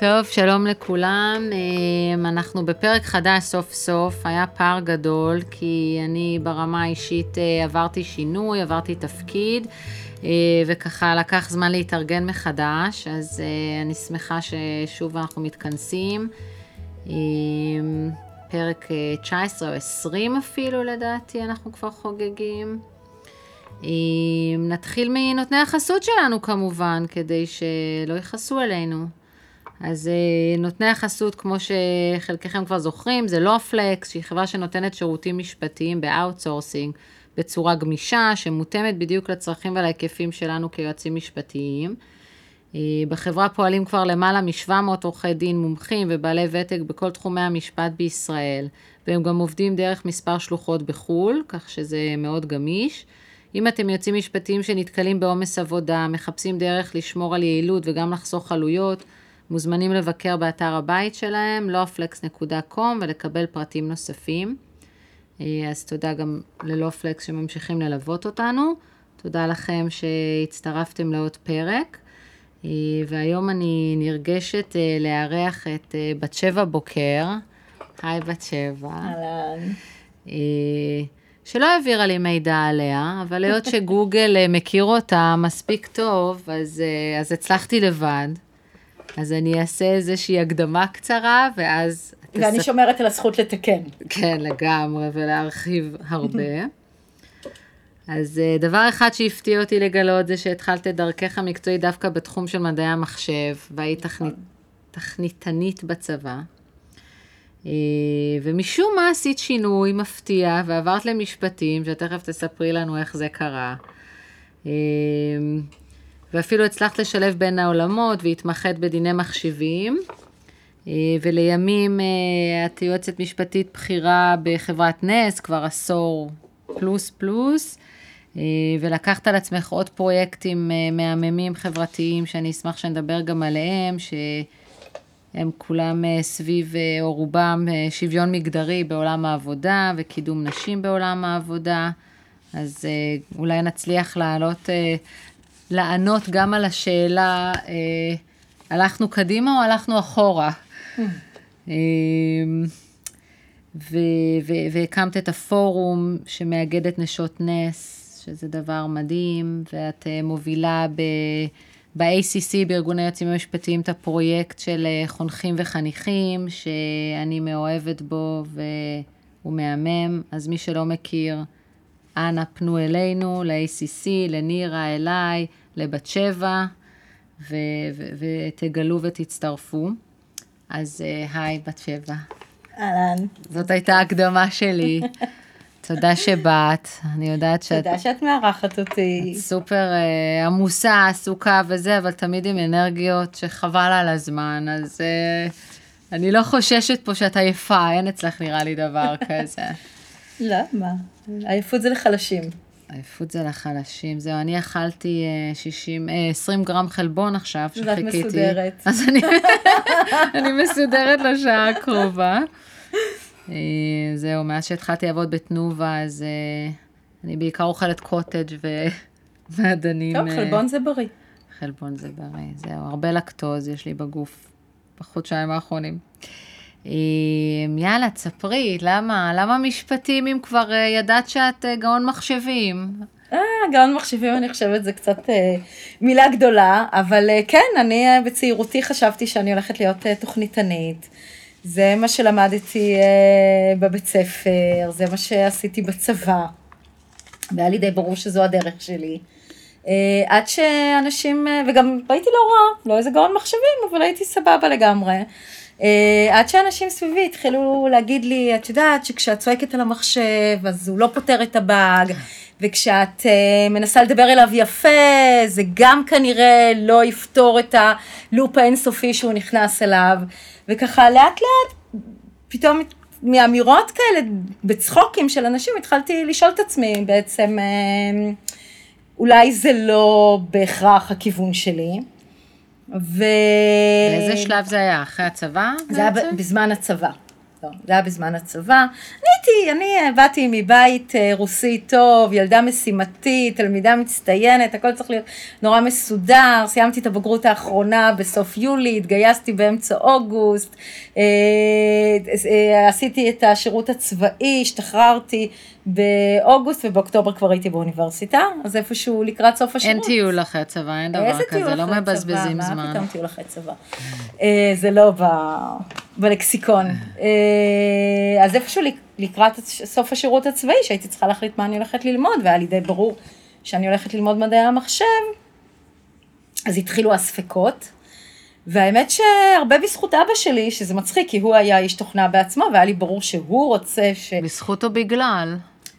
טוב, שלום לכולם. אמ, אנחנו בפרק חדש סוף סוף. היה פער גדול, כי אני ברמה האישית אה, עברתי שינוי, עברתי תפקיד, אה, וככה לקח זמן להתארגן מחדש, אז אה, אני שמחה ששוב אנחנו מתכנסים. אמ, פרק 19 או 20 אפילו לדעתי, אנחנו כבר חוגגים. אמ, נתחיל מנותני החסות שלנו כמובן, כדי שלא יכעסו עלינו. אז אה, נותני החסות, כמו שחלקכם כבר זוכרים, זה LawFlex, שהיא חברה שנותנת שירותים משפטיים ב outsourcing בצורה גמישה, שמותאמת בדיוק לצרכים ולהיקפים שלנו כיועצים משפטיים. אה, בחברה פועלים כבר למעלה מ-700 עורכי דין מומחים ובעלי ותק בכל תחומי המשפט בישראל, והם גם עובדים דרך מספר שלוחות בחו"ל, כך שזה מאוד גמיש. אם אתם יועצים משפטיים שנתקלים בעומס עבודה, מחפשים דרך לשמור על יעילות וגם לחסוך עלויות, מוזמנים לבקר באתר הבית שלהם, lawflex.com ולקבל פרטים נוספים. אה, אז תודה גם ללופלקס שממשיכים ללוות אותנו. תודה לכם שהצטרפתם לעוד פרק. אה, והיום אני נרגשת אה, לארח את בת שבע בוקר. היי בת שבע. אהלן. שלא העבירה לי מידע עליה, אבל היות שגוגל מכיר אותה מספיק טוב, אז, אז הצלחתי לבד. אז אני אעשה איזושהי הקדמה קצרה, ואז... ואני תס... שומרת על הזכות לתקן. כן, לגמרי, ולהרחיב הרבה. אז אה, דבר אחד שהפתיע אותי לגלות זה שהתחלת את דרכך המקצועית דווקא בתחום של מדעי המחשב, והיית תכנית, תכניתנית בצבא. אה, ומשום מה עשית שינוי מפתיע ועברת למשפטים, שתכף תספרי לנו איך זה קרה. ואפילו הצלחת לשלב בין העולמות והתמחת בדיני מחשבים. אה, ולימים אה, את יועצת משפטית בכירה בחברת נס, כבר עשור פלוס פלוס, אה, ולקחת על עצמך עוד פרויקטים מהממים חברתיים, שאני אשמח שנדבר גם עליהם, שהם כולם סביב, או רובם, שוויון מגדרי בעולם העבודה וקידום נשים בעולם העבודה. אז אולי נצליח להעלות לענות גם על השאלה, אה, הלכנו קדימה או הלכנו אחורה? אה, והקמת את הפורום שמאגד את נשות נס, שזה דבר מדהים, ואת אה, מובילה ב... ב-ACC, בארגון היועצים המשפטיים, את הפרויקט של אה, חונכים וחניכים, שאני מאוהבת בו והוא מהמם, אז מי שלא מכיר, אנא פנו אלינו, ל-ACC, לנירה, אליי, לבת שבע, ו- ו- ותגלו ותצטרפו. אז אה, היי, בת שבע. אהלן. זאת הייתה הקדמה שלי. תודה שבאת, אני יודעת שאת... תודה שאת מארחת אותי. את סופר uh, עמוסה, עסוקה וזה, אבל תמיד עם אנרגיות שחבל על הזמן, אז uh, אני לא חוששת פה שאת עייפה, אין אצלך נראה לי דבר כזה. למה? עייפות זה לחלשים. עייפות זה לחלשים, זהו, אני אכלתי 60, אה, 20 אה, גרם חלבון עכשיו, שחיכיתי. ואת מסודרת. אז אני, אני מסודרת לשעה הקרובה. אה, זהו, מאז שהתחלתי לעבוד בתנובה, אז אני בעיקר אוכלת קוטג' ומעדנים. טוב, חלבון זה בריא. חלבון זה בריא, זהו, הרבה לקטוז יש לי בגוף בחודשיים האחרונים. יאללה, תספרי, למה? למה משפטים אם כבר אה, ידעת שאת אה, גאון מחשבים? אה, גאון מחשבים, אני חושבת, זה קצת אה, מילה גדולה, אבל אה, כן, אני אה, בצעירותי חשבתי שאני הולכת להיות אה, תוכניתנית. זה מה שלמדתי אה, בבית ספר, זה מה שעשיתי בצבא, והיה לי די ברור שזו הדרך שלי. אה, עד שאנשים, אה, וגם הייתי לא רע, לא איזה גאון מחשבים, אבל הייתי סבבה לגמרי. Uh, עד שאנשים סביבי התחילו להגיד לי, את יודעת שכשאת צועקת על המחשב, אז הוא לא פותר את הבאג, וכשאת uh, מנסה לדבר אליו יפה, זה גם כנראה לא יפתור את הלופ האינסופי שהוא נכנס אליו, וככה לאט לאט, פתאום מאמירות כאלה, בצחוקים של אנשים, התחלתי לשאול את עצמי בעצם, uh, אולי זה לא בהכרח הכיוון שלי. ו... באיזה שלב זה היה? אחרי הצבא? זה היה בזמן הצבא. לא, זה היה בזמן הצבא. אני הייתי, אני אה, באתי מבית אה, רוסי טוב, ילדה משימתית, תלמידה מצטיינת, הכל צריך להיות נורא מסודר, סיימתי את הבגרות האחרונה בסוף יולי, התגייסתי באמצע אוגוסט, אה, עשיתי את השירות הצבאי, השתחררתי באוגוסט ובאוקטובר כבר הייתי באוניברסיטה, אז איפשהו לקראת סוף השירות. אין טיול אחרי צבא, אין דבר כזה, לא מבזבזים זמן. מה פתאום טיול אחרי צבא? זה לא בלקסיקון. אז איפשהו לקראת סוף השירות הצבאי, שהייתי צריכה להחליט מה אני הולכת ללמוד, והיה לי די ברור שאני הולכת ללמוד מדעי המחשב, אז התחילו הספקות. והאמת שהרבה בזכות אבא שלי, שזה מצחיק, כי הוא היה איש תוכנה בעצמו, והיה לי ברור שהוא רוצה ש... בזכות או בגלל?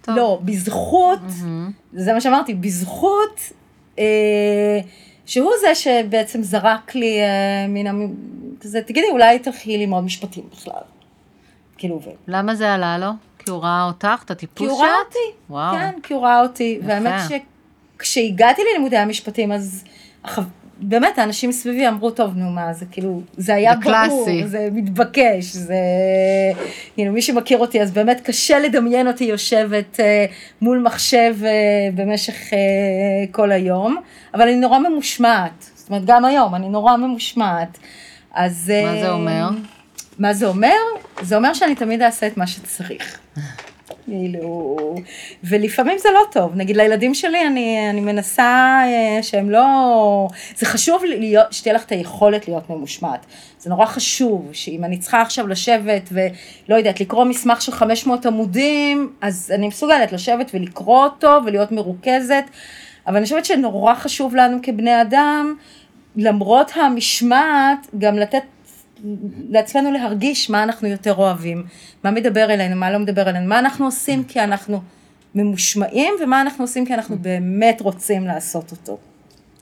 טוב. לא, בזכות, mm-hmm. זה מה שאמרתי, בזכות, אה, שהוא זה שבעצם זרק לי אה, מן המ... כזה, תגידי, אולי תלכי ללמוד משפטים בכלל. כאילו, ו... למה זה עלה לו? כי הוא ראה אותך, את הטיפוס שאת? כי הוא ראה אותי, וואו. כן, כי הוא ראה אותי. יפה. והאמת שכשהגעתי ללימודי המשפטים, אז באמת, האנשים סביבי אמרו, טוב, נו מה, זה כאילו, זה היה זה ברור, קלאסי. זה מתבקש, זה, כאילו, מי שמכיר אותי, אז באמת קשה לדמיין אותי יושבת אה, מול מחשב אה, במשך אה, כל היום, אבל אני נורא ממושמעת, זאת אומרת, גם היום, אני נורא ממושמעת. אז... מה זה אומר? מה זה אומר? זה אומר שאני תמיד אעשה את מה שצריך. כאילו, ולפעמים זה לא טוב, נגיד לילדים שלי אני, אני מנסה אה, שהם לא, זה חשוב להיות, שתהיה לך את היכולת להיות ממושמעת, זה נורא חשוב, שאם אני צריכה עכשיו לשבת ולא יודעת, לקרוא מסמך של 500 עמודים, אז אני מסוגלת לשבת ולקרוא אותו ולהיות מרוכזת, אבל אני חושבת שנורא חשוב לנו כבני אדם, למרות המשמעת, גם לתת לעצמנו להרגיש מה אנחנו יותר אוהבים, מה מדבר אלינו, מה לא מדבר אלינו, מה אנחנו עושים כי אנחנו ממושמעים ומה אנחנו עושים כי אנחנו באמת רוצים לעשות אותו.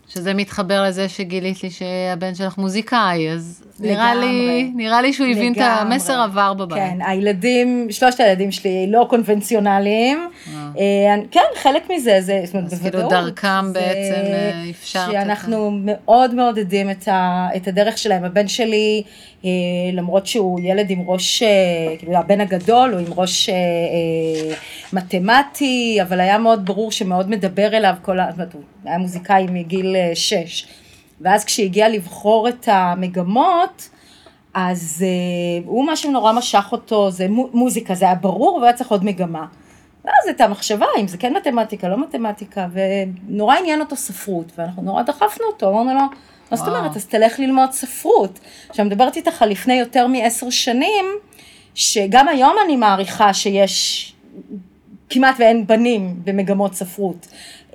שזה מתחבר לזה שגילית לי שהבן שלך מוזיקאי, אז נראה לי, נראה לי שהוא הבין את המסר עבר בבית. כן, הילדים, שלושת הילדים שלי לא קונבנציונליים. אה. אה, כן, חלק מזה, זה, זאת אומרת, בוודאות. אז כאילו דרכם בעצם אה, אפשרת. שאנחנו מאוד מעודדים את, את הדרך שלהם. הבן שלי, למרות שהוא ילד עם ראש, כאילו הבן הגדול, הוא עם ראש מתמטי, אבל היה מאוד ברור שמאוד מדבר אליו כל ה... הוא היה מוזיקאי מגיל שש. ואז כשהגיע לבחור את המגמות, אז uh, הוא משהו נורא משך אותו, זה מוזיקה, זה היה ברור, והיה צריך עוד מגמה. ואז הייתה מחשבה, אם זה כן מתמטיקה, לא מתמטיקה, ונורא עניין אותו ספרות, ואנחנו נורא דחפנו אותו, אמרנו לו, מה זאת אומרת, אז תלך ללמוד ספרות. עכשיו, מדברת איתך על לפני יותר מעשר שנים, שגם היום אני מעריכה שיש כמעט ואין בנים במגמות ספרות.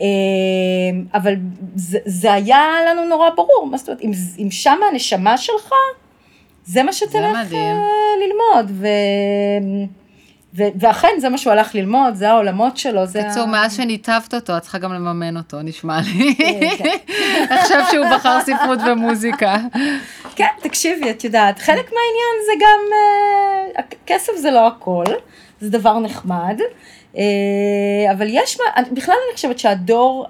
אמ, אבל זה, זה היה לנו נורא ברור, מה זאת אומרת, אם, אם שם הנשמה שלך, זה מה שתלך אה, ללמוד. ו... ו- ואכן זה מה שהוא הלך ללמוד, זה העולמות שלו, זה... בקיצור. מאז שניתבת אותו, את צריכה גם לממן אותו, נשמע לי. אה, כן. עכשיו שהוא בחר ספרות ומוזיקה. כן, תקשיבי, את יודעת, חלק מהעניין זה גם, כסף זה לא הכל, זה דבר נחמד, אה, אבל יש, מה, בכלל אני חושבת שהדור,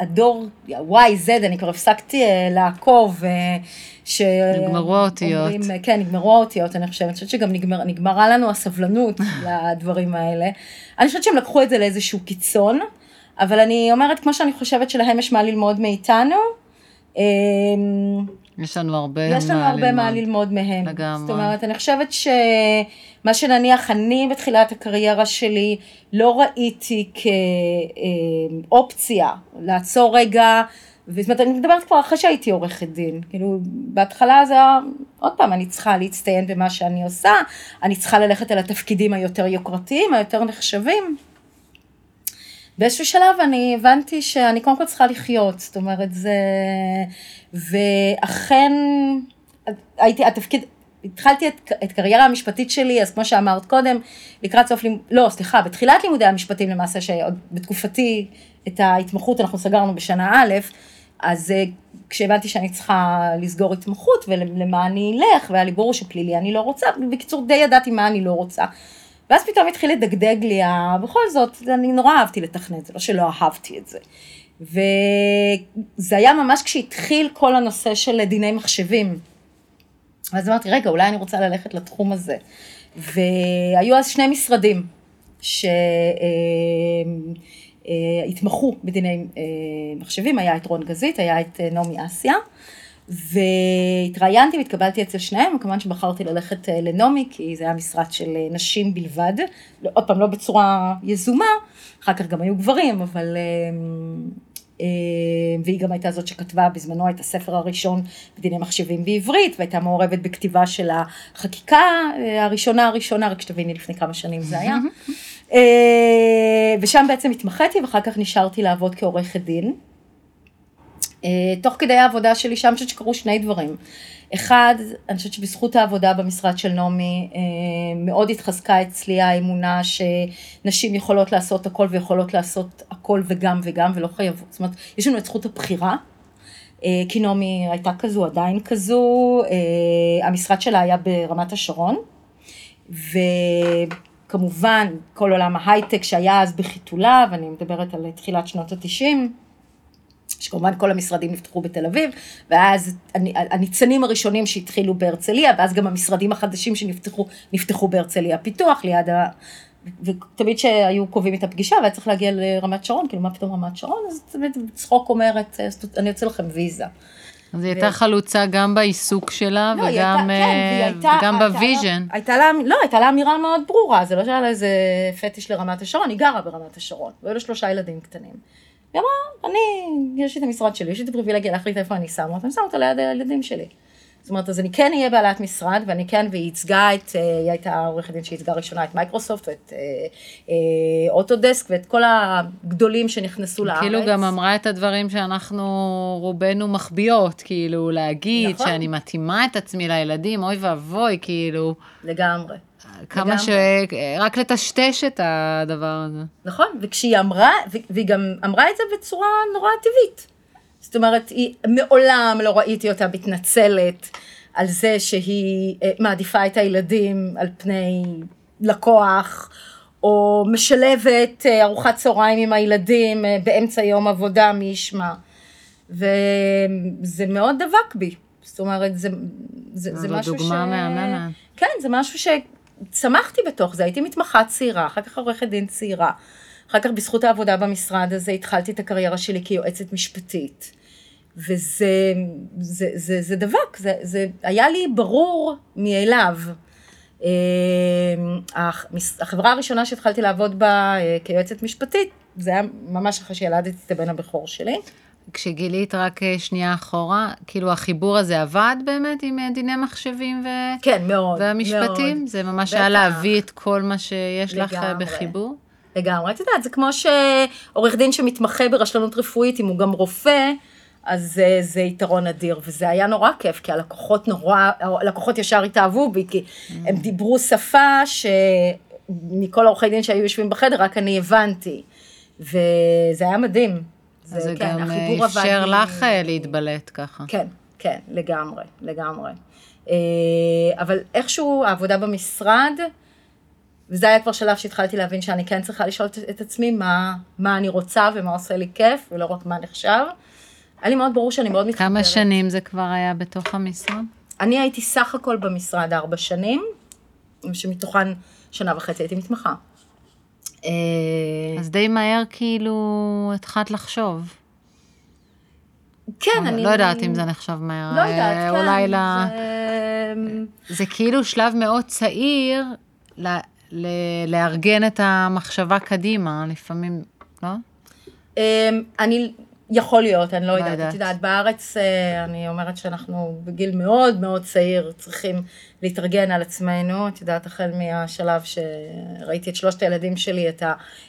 הדור Y, Z, אני כבר הפסקתי אה, לעקוב. אה, ש... נגמרו האותיות. כן, נגמרו האותיות, אני חושבת. אני חושבת שגם נגמר, נגמרה לנו הסבלנות לדברים האלה. אני חושבת שהם לקחו את זה לאיזשהו קיצון, אבל אני אומרת, כמו שאני חושבת שלהם יש מה ללמוד מאיתנו, יש לנו הרבה יש לנו הרבה ללמוד. מה ללמוד מהם. לגמרי. זאת אומרת, אני חושבת שמה שנניח אני בתחילת הקריירה שלי לא ראיתי כאופציה לעצור רגע, זאת אומרת, אני מדברת כבר אחרי שהייתי עורכת דין. כאילו, בהתחלה זה היה, עוד פעם, אני צריכה להצטיין במה שאני עושה, אני צריכה ללכת על התפקידים היותר יוקרתיים, היותר נחשבים. באיזשהו שלב אני הבנתי שאני קודם כל צריכה לחיות, זאת אומרת זה, ואכן הייתי, התפקיד, התחלתי את, את קריירה המשפטית שלי, אז כמו שאמרת קודם, לקראת סוף, לא, סליחה, בתחילת לימודי המשפטים למעשה, שעוד בתקופתי את ההתמחות אנחנו סגרנו בשנה א', אז אה, כשהבנתי שאני צריכה לסגור התמחות ולמה אני אלך, והיה לי ברור שפלילי אני לא רוצה, בקיצור די ידעתי מה אני לא רוצה. ואז פתאום התחיל לדגדג לי, בכל זאת, אני נורא אהבתי לתכנת, זה לא שלא אהבתי את זה. וזה היה ממש כשהתחיל כל הנושא של דיני מחשבים. ואז אמרתי, רגע, אולי אני רוצה ללכת לתחום הזה. והיו אז שני משרדים שהתמחו בדיני אה, מחשבים, היה את רון גזית, היה את אה, נעמי אסיה. והתראיינתי והתקבלתי אצל שניהם, כמובן שבחרתי ללכת אה, לנעמי, כי זה היה משרד של נשים בלבד, לא, עוד פעם לא בצורה יזומה, אחר כך גם היו גברים, אבל אה, והיא גם הייתה זאת שכתבה בזמנו את הספר הראשון בדיני מחשבים בעברית, והייתה מעורבת בכתיבה של החקיקה אה, הראשונה הראשונה, רק שתביני לפני כמה שנים זה היה. אה, ושם בעצם התמחיתי ואחר כך נשארתי לעבוד כעורכת דין. תוך כדי העבודה שלי שם, אני חושבת שקרו שני דברים. אחד, אני חושבת שבזכות העבודה במשרד של נעמי, אה, מאוד התחזקה אצלי האמונה שנשים יכולות לעשות הכל ויכולות לעשות הכל וגם וגם ולא חייבות. זאת אומרת, יש לנו את זכות הבחירה, אה, כי נעמי הייתה כזו, עדיין כזו, אה, המשרד שלה היה ברמת השרון, וכמובן כל עולם ההייטק שהיה אז בחיתוליו, אני מדברת על תחילת שנות התשעים, שכמובן כל המשרדים נפתחו בתל אביב, ואז הניצנים הראשונים שהתחילו בהרצליה, ואז גם המשרדים החדשים שנפתחו, נפתחו בהרצליה פיתוח, ליד ה... ותמיד שהיו קובעים את הפגישה, והיה צריך להגיע לרמת שרון, כאילו מה פתאום רמת שרון, אז תמיד צחוק אומרת, אני אוציא לכם ויזה. אז היא הייתה חלוצה גם בעיסוק שלה, לא, וגם, כן, אה, וגם ב vision. הייתה לה, לא, הייתה לה אמירה מאוד ברורה, זה לא שהיה לה איזה פטיש לרמת השרון, היא גרה ברמת השרון, והיו לה שלושה ילדים קטנים. היא אמרה, אני, יש לי את המשרד שלי, יש לי את הפריבילגיה להחליט איפה אני שמה אותה, אני שמה אותה ליד הילדים שלי. זאת אומרת, אז אני כן אהיה בעלת משרד, ואני כן, והיא ייצגה את, אה, היא הייתה עורכת דין שייצגה ראשונה את מייקרוסופט, ואת אה, אה, אוטודסק, ואת כל הגדולים שנכנסו לארץ. כאילו גם אמרה את הדברים שאנחנו רובנו מחביאות, כאילו להגיד נכון. שאני מתאימה את עצמי לילדים, אוי ואבוי, כאילו. לגמרי. כמה ש... רק לטשטש את הדבר הזה. נכון, וכשהיא אמרה, והיא גם אמרה את זה בצורה נורא טבעית. זאת אומרת, היא, מעולם לא ראיתי אותה מתנצלת על זה שהיא אה, מעדיפה את הילדים על פני לקוח, או משלבת אה, ארוחת צהריים עם הילדים אה, באמצע יום עבודה, מי ישמע. וזה מאוד דבק בי. זאת אומרת, זה, זה, זה משהו ש... זו דוגמה מהממת. כן, זה משהו ש... צמחתי בתוך זה, הייתי מתמחה צעירה, אחר כך עורכת דין צעירה. אחר כך בזכות העבודה במשרד הזה התחלתי את הקריירה שלי כיועצת משפטית. וזה זה, זה, זה דבק, זה, זה היה לי ברור מאליו. אה, החברה הראשונה שהתחלתי לעבוד בה אה, כיועצת משפטית, זה היה ממש אחרי שילדתי את הבן הבכור שלי. כשגילית רק אה, שנייה אחורה, כאילו החיבור הזה עבד באמת עם אה, דיני מחשבים ו... כן, מאוד, והמשפטים? מאוד. זה ממש בטח. היה להביא את כל מה שיש לגמרי. לך אה, בחיבור? לגמרי, את יודעת, זה כמו שעורך דין שמתמחה ברשלנות רפואית, אם הוא גם רופא, אז זה, זה יתרון אדיר, וזה היה נורא כיף, כי הלקוחות נורא, הלקוחות ישר התאהבו בי, כי mm. הם דיברו שפה שמכל עורכי דין שהיו יושבים בחדר, רק אני הבנתי, וזה היה מדהים. זה, זה כן, גם אפשר לך מ... אה, להתבלט ככה. כן, כן, לגמרי, לגמרי. אה, אבל איכשהו העבודה במשרד, וזה היה כבר שלב שהתחלתי להבין שאני כן צריכה לשאול את עצמי מה, מה אני רוצה ומה עושה לי כיף, ולא רק מה נחשב. היה לי מאוד ברור שאני מאוד מתחברת. כמה שנים זה כבר היה בתוך המשרד? אני הייתי סך הכל במשרד ארבע שנים, שמתוכן שנה וחצי הייתי מתמחה. אה, אז די מהר כאילו התחלת לחשוב. כן, אני... לא יודעת אם זה נחשב מהר. לא יודעת, אה, כן. אולי ל... זה כאילו שלב מאוד צעיר לארגן את המחשבה קדימה, לפעמים, לא? אני יכול להיות, אני לא, לא יודעת. את יודעת, בארץ אה, אני אומרת שאנחנו בגיל מאוד מאוד צעיר צריכים להתארגן על עצמנו. את יודעת, החל מהשלב שראיתי את שלושת הילדים שלי, את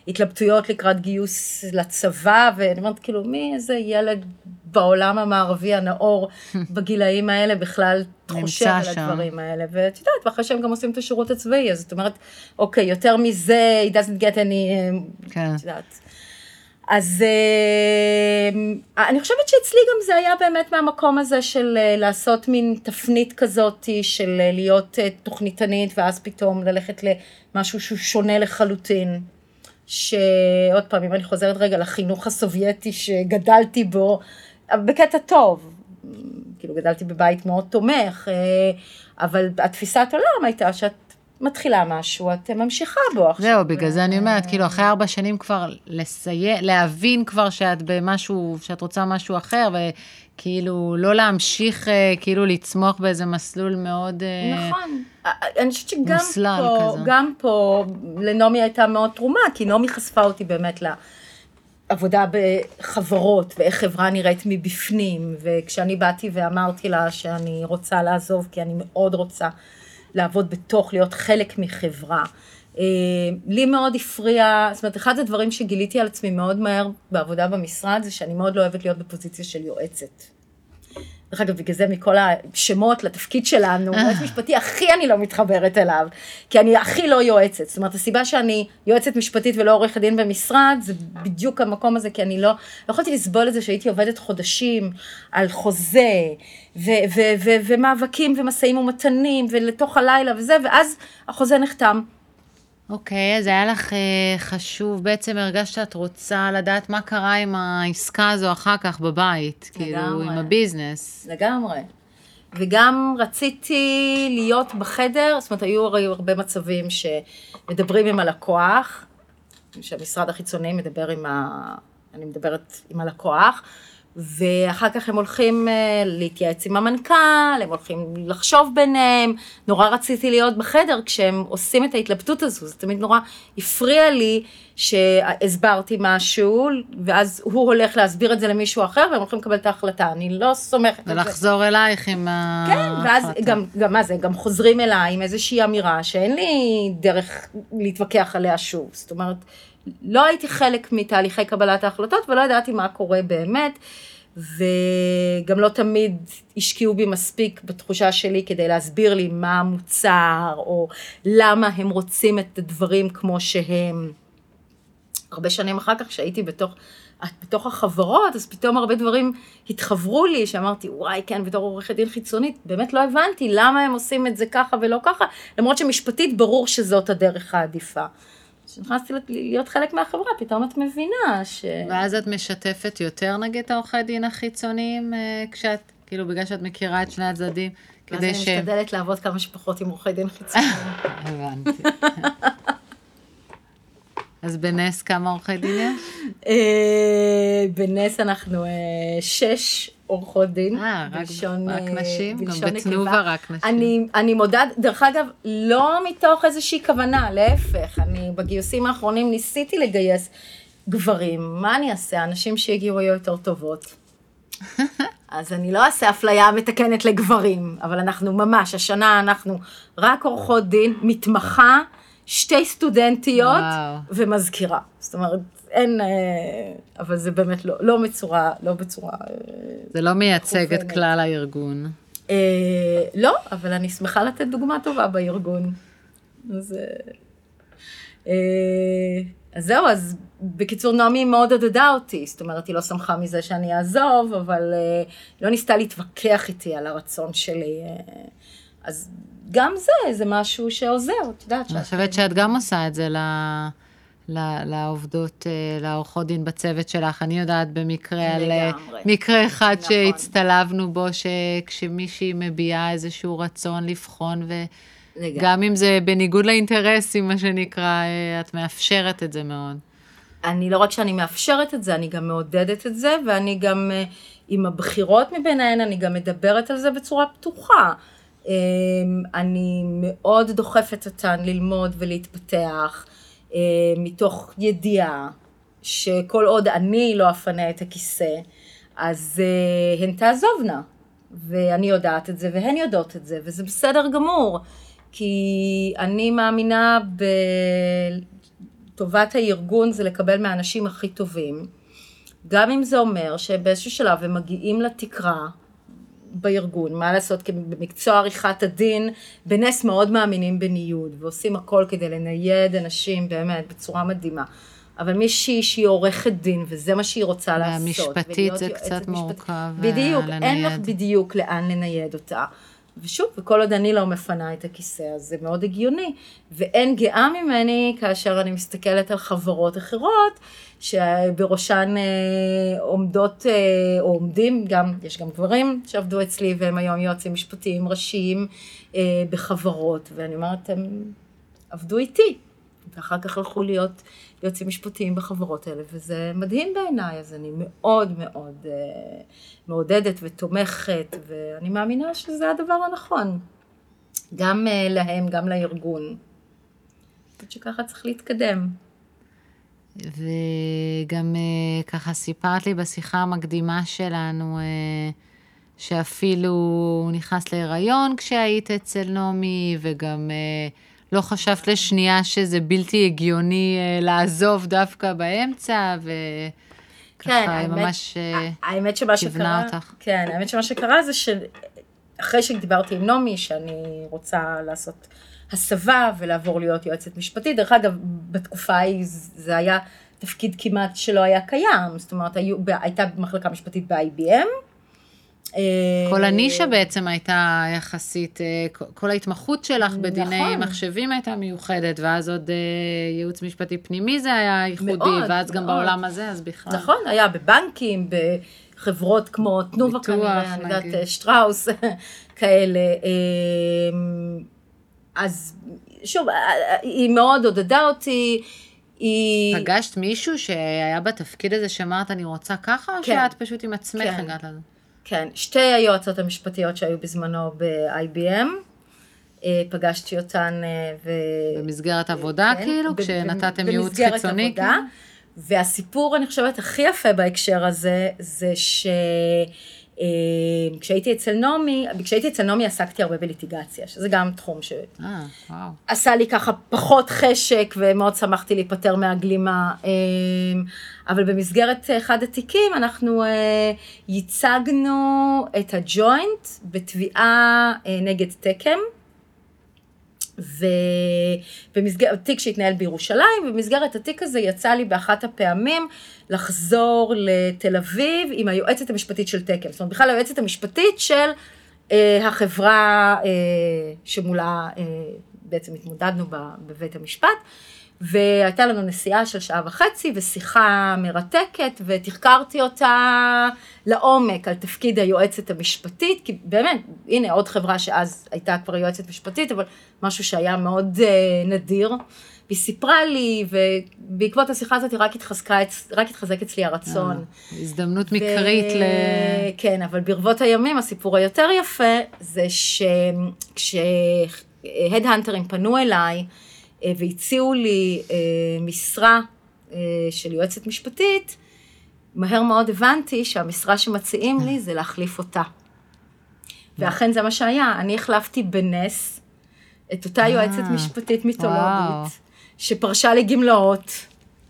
ההתלבטויות לקראת גיוס לצבא, ואני אומרת, כאילו, מי איזה ילד בעולם המערבי הנאור בגילאים האלה בכלל חושב על הדברים האלה. ואת יודעת, ואחרי שהם גם עושים את השירות הצבאי, אז את אומרת, אוקיי, יותר מזה, he doesn't get any, אה, כן. את יודעת. אז אה, אני חושבת שאצלי גם זה היה באמת מהמקום הזה של אה, לעשות מין תפנית כזאת של אה, להיות תוכניתנית ואז פתאום ללכת למשהו שהוא שונה לחלוטין. שעוד פעם, אם אני חוזרת רגע לחינוך הסובייטי שגדלתי בו, בקטע טוב, כאילו גדלתי בבית מאוד תומך, אבל התפיסת עולם הייתה שאת מתחילה משהו, את ממשיכה בו עכשיו. זהו, בגלל זה אני אומרת, כאילו, אחרי ארבע שנים כבר לסיים, להבין כבר שאת במשהו, שאת רוצה משהו אחר, וכאילו, לא להמשיך, אה, כאילו, לצמוח באיזה מסלול מאוד... אה, נכון. אני חושבת שגם פה, כזה. גם פה, לנעמי הייתה מאוד תרומה, כי נעמי חשפה אותי באמת לעבודה בחברות, ואיך חברה נראית מבפנים, וכשאני באתי ואמרתי לה שאני רוצה לעזוב, כי אני מאוד רוצה לעבוד בתוך, להיות חלק מחברה. אה, לי מאוד הפריע, זאת אומרת, אחד הדברים שגיליתי על עצמי מאוד מהר בעבודה במשרד, זה שאני מאוד לא אוהבת להיות בפוזיציה של יועצת. דרך אגב, בגלל זה מכל השמות לתפקיד שלנו, יועץ משפטי הכי אני לא מתחברת אליו, כי אני הכי לא יועצת. זאת אומרת, הסיבה שאני יועצת משפטית ולא עורכת דין במשרד, זה בדיוק המקום הזה, כי אני לא, לא יכולתי לסבול את זה שהייתי עובדת חודשים על חוזה, ו- ו- ו- ומאבקים ומשאים ומתנים, ולתוך הלילה וזה, ואז החוזה נחתם. אוקיי, אז היה לך אה, חשוב, בעצם הרגשת שאת רוצה לדעת מה קרה עם העסקה הזו אחר כך בבית, כאילו, לגמרי. עם הביזנס. לגמרי. וגם רציתי להיות בחדר, זאת אומרת, היו הרי הרבה מצבים שמדברים עם הלקוח, שהמשרד החיצוני מדבר עם ה... אני מדברת עם הלקוח, ואחר כך הם הולכים אה, להתייעץ עם המנכ"ל, הם הולכים לחשוב ביניהם. נורא רציתי להיות בחדר כשהם עושים את ההתלבטות הזו, זה תמיד נורא הפריע לי שהסברתי משהו, ואז הוא הולך להסביר את זה למישהו אחר, והם הולכים לקבל את ההחלטה. אני לא סומכת על זה. ולחזור אלייך עם ה... כן, ואז גם, גם מה זה, גם חוזרים אליי עם איזושהי אמירה שאין לי דרך להתווכח עליה שוב. זאת אומרת, לא הייתי חלק מתהליכי קבלת ההחלטות ולא ידעתי מה קורה באמת, וגם לא תמיד השקיעו בי מספיק בתחושה שלי כדי להסביר לי מה המוצר, או למה הם רוצים את הדברים כמו שהם. הרבה שנים אחר כך, כשהייתי בתוך, בתוך החברות, אז פתאום הרבה דברים התחברו לי, שאמרתי, וואי, כן, בתור עורכת דין חיצונית, באמת לא הבנתי למה הם עושים את זה ככה ולא ככה, למרות שמשפטית ברור שזאת הדרך העדיפה. כשנכנסתי להיות חלק מהחברה, פתאום את מבינה ש... ואז את משתפת יותר, נגיד, את העורכי דין החיצוניים, אה, כשאת, כאילו, בגלל שאת מכירה את שני הצדדים, אז כדי אני ש... משתדלת לעבוד כמה שפחות עם עורכי דין חיצוניים. הבנתי. אז בנס כמה עורכי דין יש? אה, בנס אנחנו אה, שש עורכות דין. אה, רק- בלשון, רק אה, נשים? גם בתנובה. רק נשים. אני, אני מודה, דרך אגב, לא מתוך איזושהי כוונה, להפך, אני בגיוסים האחרונים ניסיתי לגייס גברים, מה אני אעשה? הנשים שהגיעו היו יותר טובות. אז אני לא אעשה אפליה מתקנת לגברים, אבל אנחנו ממש, השנה אנחנו רק עורכות דין, מתמחה, שתי סטודנטיות וואו. ומזכירה. זאת אומרת, אין, אה, אבל זה באמת לא, לא בצורה, לא בצורה... אה, זה לא מייצג את. כלל הארגון. אה, לא, אבל אני שמחה לתת דוגמה טובה בארגון. אז, אה, אה, אז זהו, אז בקיצור, נעמי מאוד עודדה אותי, זאת אומרת, היא לא שמחה מזה שאני אעזוב, אבל אה, היא לא ניסתה להתווכח איתי על הרצון שלי. אה, אז גם זה, זה משהו שעוזר, את יודעת. אני חושבת שאת גם עושה את זה ל... ל- לעובדות, אה, לעורכות דין בצוות שלך. אני יודעת במקרה על אה, לגמרי. מקרה אחד נכון. שהצטלבנו בו, שכשמישהי מביעה איזשהו רצון לבחון. וגם אם זה בניגוד לאינטרסים, מה שנקרא, אה, את מאפשרת את זה מאוד. אני לא רק שאני מאפשרת את זה, אני גם מעודדת את זה, ואני גם, עם הבחירות מביניהן, אני גם מדברת על זה בצורה פתוחה. אני מאוד דוחפת אותן ללמוד ולהתפתח, מתוך ידיעה שכל עוד אני לא אפנה את הכיסא, אז אה, הן תעזובנה. ואני יודעת את זה, והן יודעות את זה, וזה בסדר גמור. כי אני מאמינה בטובת הארגון זה לקבל מהאנשים הכי טובים. גם אם זה אומר שבאיזשהו שלב הם מגיעים לתקרה בארגון, מה לעשות, כי במקצוע עריכת הדין, בנס מאוד מאמינים בניוד, ועושים הכל כדי לנייד אנשים באמת בצורה מדהימה. אבל מישהי שהיא עורכת דין, וזה מה שהיא רוצה לעשות. והמשפטית זה קצת משפטית. מורכב, אה, בדיוק, אין לך לנייד. בדיוק לאן לנייד אותה. ושוב, וכל עוד אני לא מפנה את הכיסא, אז זה מאוד הגיוני. ואין גאה ממני כאשר אני מסתכלת על חברות אחרות, שבראשן אה, עומדות, אה, או עומדים, גם, יש גם גברים שעבדו אצלי, והם היום יועצים משפטיים ראשיים אה, בחברות, ואני אומרת, הם עבדו איתי. ואחר כך הלכו להיות יועצים משפטיים בחברות האלה, וזה מדהים בעיניי, אז אני מאוד מאוד אה, מעודדת ותומכת, ואני מאמינה שזה הדבר הנכון. גם אה, להם, גם לארגון. אני חושבת שככה צריך להתקדם. וגם אה, ככה סיפרת לי בשיחה המקדימה שלנו, אה, שאפילו הוא נכנס להיריון כשהיית אצל נעמי, וגם אה, לא חשבת לשנייה שזה בלתי הגיוני לעזוב דווקא באמצע, וככה כן, האמת, ממש האמת שמה שקרה, אותך. כן, האמת שמה שקרה זה שאחרי שדיברתי עם נעמי, שאני רוצה לעשות הסבה ולעבור להיות יועצת משפטית, דרך אגב, בתקופה ההיא זה היה תפקיד כמעט שלא היה קיים, זאת אומרת, היו, הייתה מחלקה משפטית ב-IBM. כל הנישה בעצם הייתה יחסית, אה, כל ההתמחות שלך בדיני נכון. מחשבים הייתה מיוחדת, ואז עוד אה, ייעוץ משפטי פנימי זה היה ייחודי, מאוד, ואז גם מאוד. בעולם הזה, אז בכלל. נכון, היה בבנקים, בחברות כמו תנובה כנראה, אני יודעת. שטראוס, כאלה. אז שוב, היא מאוד עודדה אותי, היא... פגשת מישהו שהיה בתפקיד הזה שאמרת, אני רוצה ככה, או כן. שאת פשוט עם עצמך כן. הגעת לזה? כן, שתי היועצות המשפטיות שהיו בזמנו ב-IBM, אה, פגשתי אותן אה, ו... במסגרת עבודה, כן, כאילו, ב- כשנתתם ייעוץ במסגרת חיצוני? עבודה. כאילו? והסיפור, אני חושבת, הכי יפה בהקשר הזה, זה ש... אה, כשהייתי אצל נעמי, כשהייתי אצל נעמי עסקתי הרבה בליטיגציה, שזה גם תחום שעשה אה. לי ככה פחות חשק ומאוד שמחתי להיפטר מהגלימה. אה, אבל במסגרת אחד התיקים אנחנו ייצגנו את הג'וינט בתביעה נגד תקם. ובמסגרת, תיק שהתנהל בירושלים, ובמסגרת התיק הזה יצא לי באחת הפעמים לחזור לתל אביב עם היועצת המשפטית של תקם. זאת אומרת, בכלל היועצת המשפטית של אה, החברה אה, שמולה אה, בעצם התמודדנו בבית המשפט. והייתה לנו נסיעה של שעה וחצי ושיחה מרתקת ותחקרתי אותה לעומק על תפקיד היועצת המשפטית, כי באמת, הנה עוד חברה שאז הייתה כבר יועצת משפטית, אבל משהו שהיה מאוד uh, נדיר. והיא סיפרה לי, ובעקבות השיחה הזאת רק, התחזקה, רק התחזק אצלי הרצון. אה, הזדמנות מקרית ל... כן, אבל ברבות הימים הסיפור היותר יפה זה שכשהדהנטרים פנו אליי והציעו לי אה, משרה אה, של יועצת משפטית, מהר מאוד הבנתי שהמשרה שמציעים לי זה להחליף אותה. ואכן זה מה שהיה, אני החלפתי בנס את אותה אה, יועצת משפטית. מיתולוגית, שפרשה לגמלאות.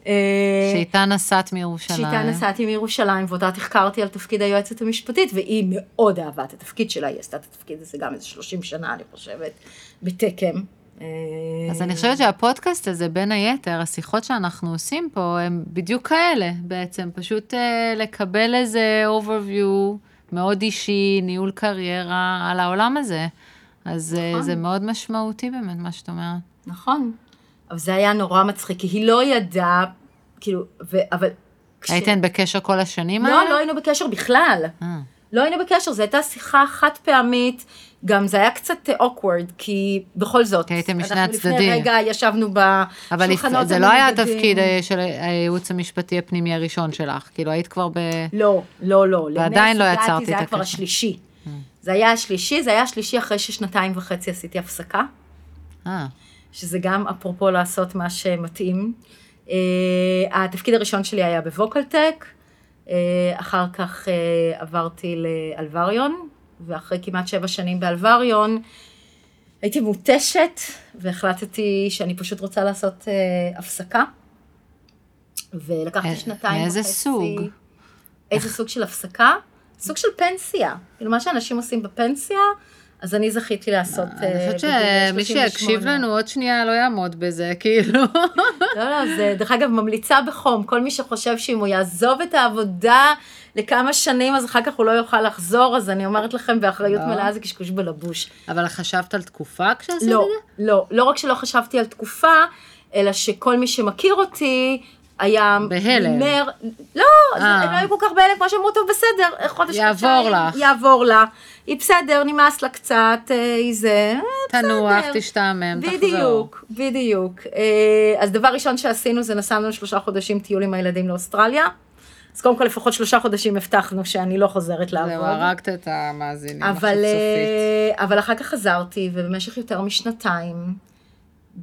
אה, שאיתה נסעת מירושלים. שאיתה נסעתי מירושלים, ואותה תחקרתי על תפקיד היועצת המשפטית, והיא מאוד אהבה את התפקיד שלה, היא עשתה את התפקיד הזה גם איזה 30 שנה, אני חושבת, בתקם. אה, אז אני חושבת שהפודקאסט הזה, בין היתר, השיחות שאנחנו עושים פה, הם בדיוק כאלה בעצם, פשוט אה, לקבל איזה overview מאוד אישי, ניהול קריירה על העולם הזה. אז אה, נכון. זה מאוד משמעותי באמת, מה שאת אומרת. נכון. אבל זה היה נורא מצחיק, כי היא לא ידעה, כאילו, ו, אבל... כש- הייתן בקשר כל השנים האלה? לא, לא היינו בקשר בכלל. אה, לא היינו בקשר, זו הייתה שיחה חד פעמית, גם זה היה קצת awkward, כי בכל זאת, הייתם משני אנחנו הצדדים. לפני רגע ישבנו אבל בשולחנות לפ- זה לא היה. התפקיד אה, של הייעוץ המשפטי הפנימי הראשון שלך, כאילו היית כבר ב... לא, לא, לא. ועדיין לא יצרתי זה את היה כבר הקשר. השלישי. זה היה השלישי, זה היה השלישי אחרי ששנתיים וחצי עשיתי הפסקה, אה, שזה גם אפרופו לעשות מה שמתאים. Uh, התפקיד הראשון שלי היה בווקלטק, uh, אחר כך uh, עברתי לאלווריון, ואחרי כמעט שבע שנים באלווריון, הייתי מותשת, והחלטתי שאני פשוט רוצה לעשות uh, הפסקה. ולקחתי אה, שנתיים מאיזה וחצי. סוג? איזה סוג של הפסקה? סוג של פנסיה. כאילו, מה שאנשים עושים בפנסיה, אז אני זכיתי לעשות אני אה, חושבת שמי שיקשיב 38. לנו עוד שנייה לא יעמוד בזה, כאילו. לא, לא, זה דרך אגב ממליצה בחום, כל מי שחושב שאם הוא יעזוב את העבודה לכמה שנים, אז אחר כך הוא לא יוכל לחזור, אז אני אומרת לכם באחריות לא. מלאה זה קשקוש בלבוש. אבל חשבת על תקופה כשעשית לא, את זה? לא, לא רק שלא חשבתי על תקופה, אלא שכל מי שמכיר אותי, היה... בהלם. מר... לא, אה. הם לא היו כל כך בהלם, כמו שאמרו, טוב, בסדר, חודש, יעבור חודשיים, לך. יעבור לה. היא בסדר, נמאס לה קצת, אה, היא זה, אה, תנוח, בסדר. תשתעמם, תחזור. בדיוק, בדיוק. אה, אז דבר ראשון שעשינו זה נסענו שלושה חודשים טיול עם הילדים לאוסטרליה. אז קודם כל לפחות שלושה חודשים הבטחנו שאני לא חוזרת לעבוד. זהו, הרגת את המאזינים אבל. אה, אבל אחר כך חזרתי, ובמשך יותר משנתיים,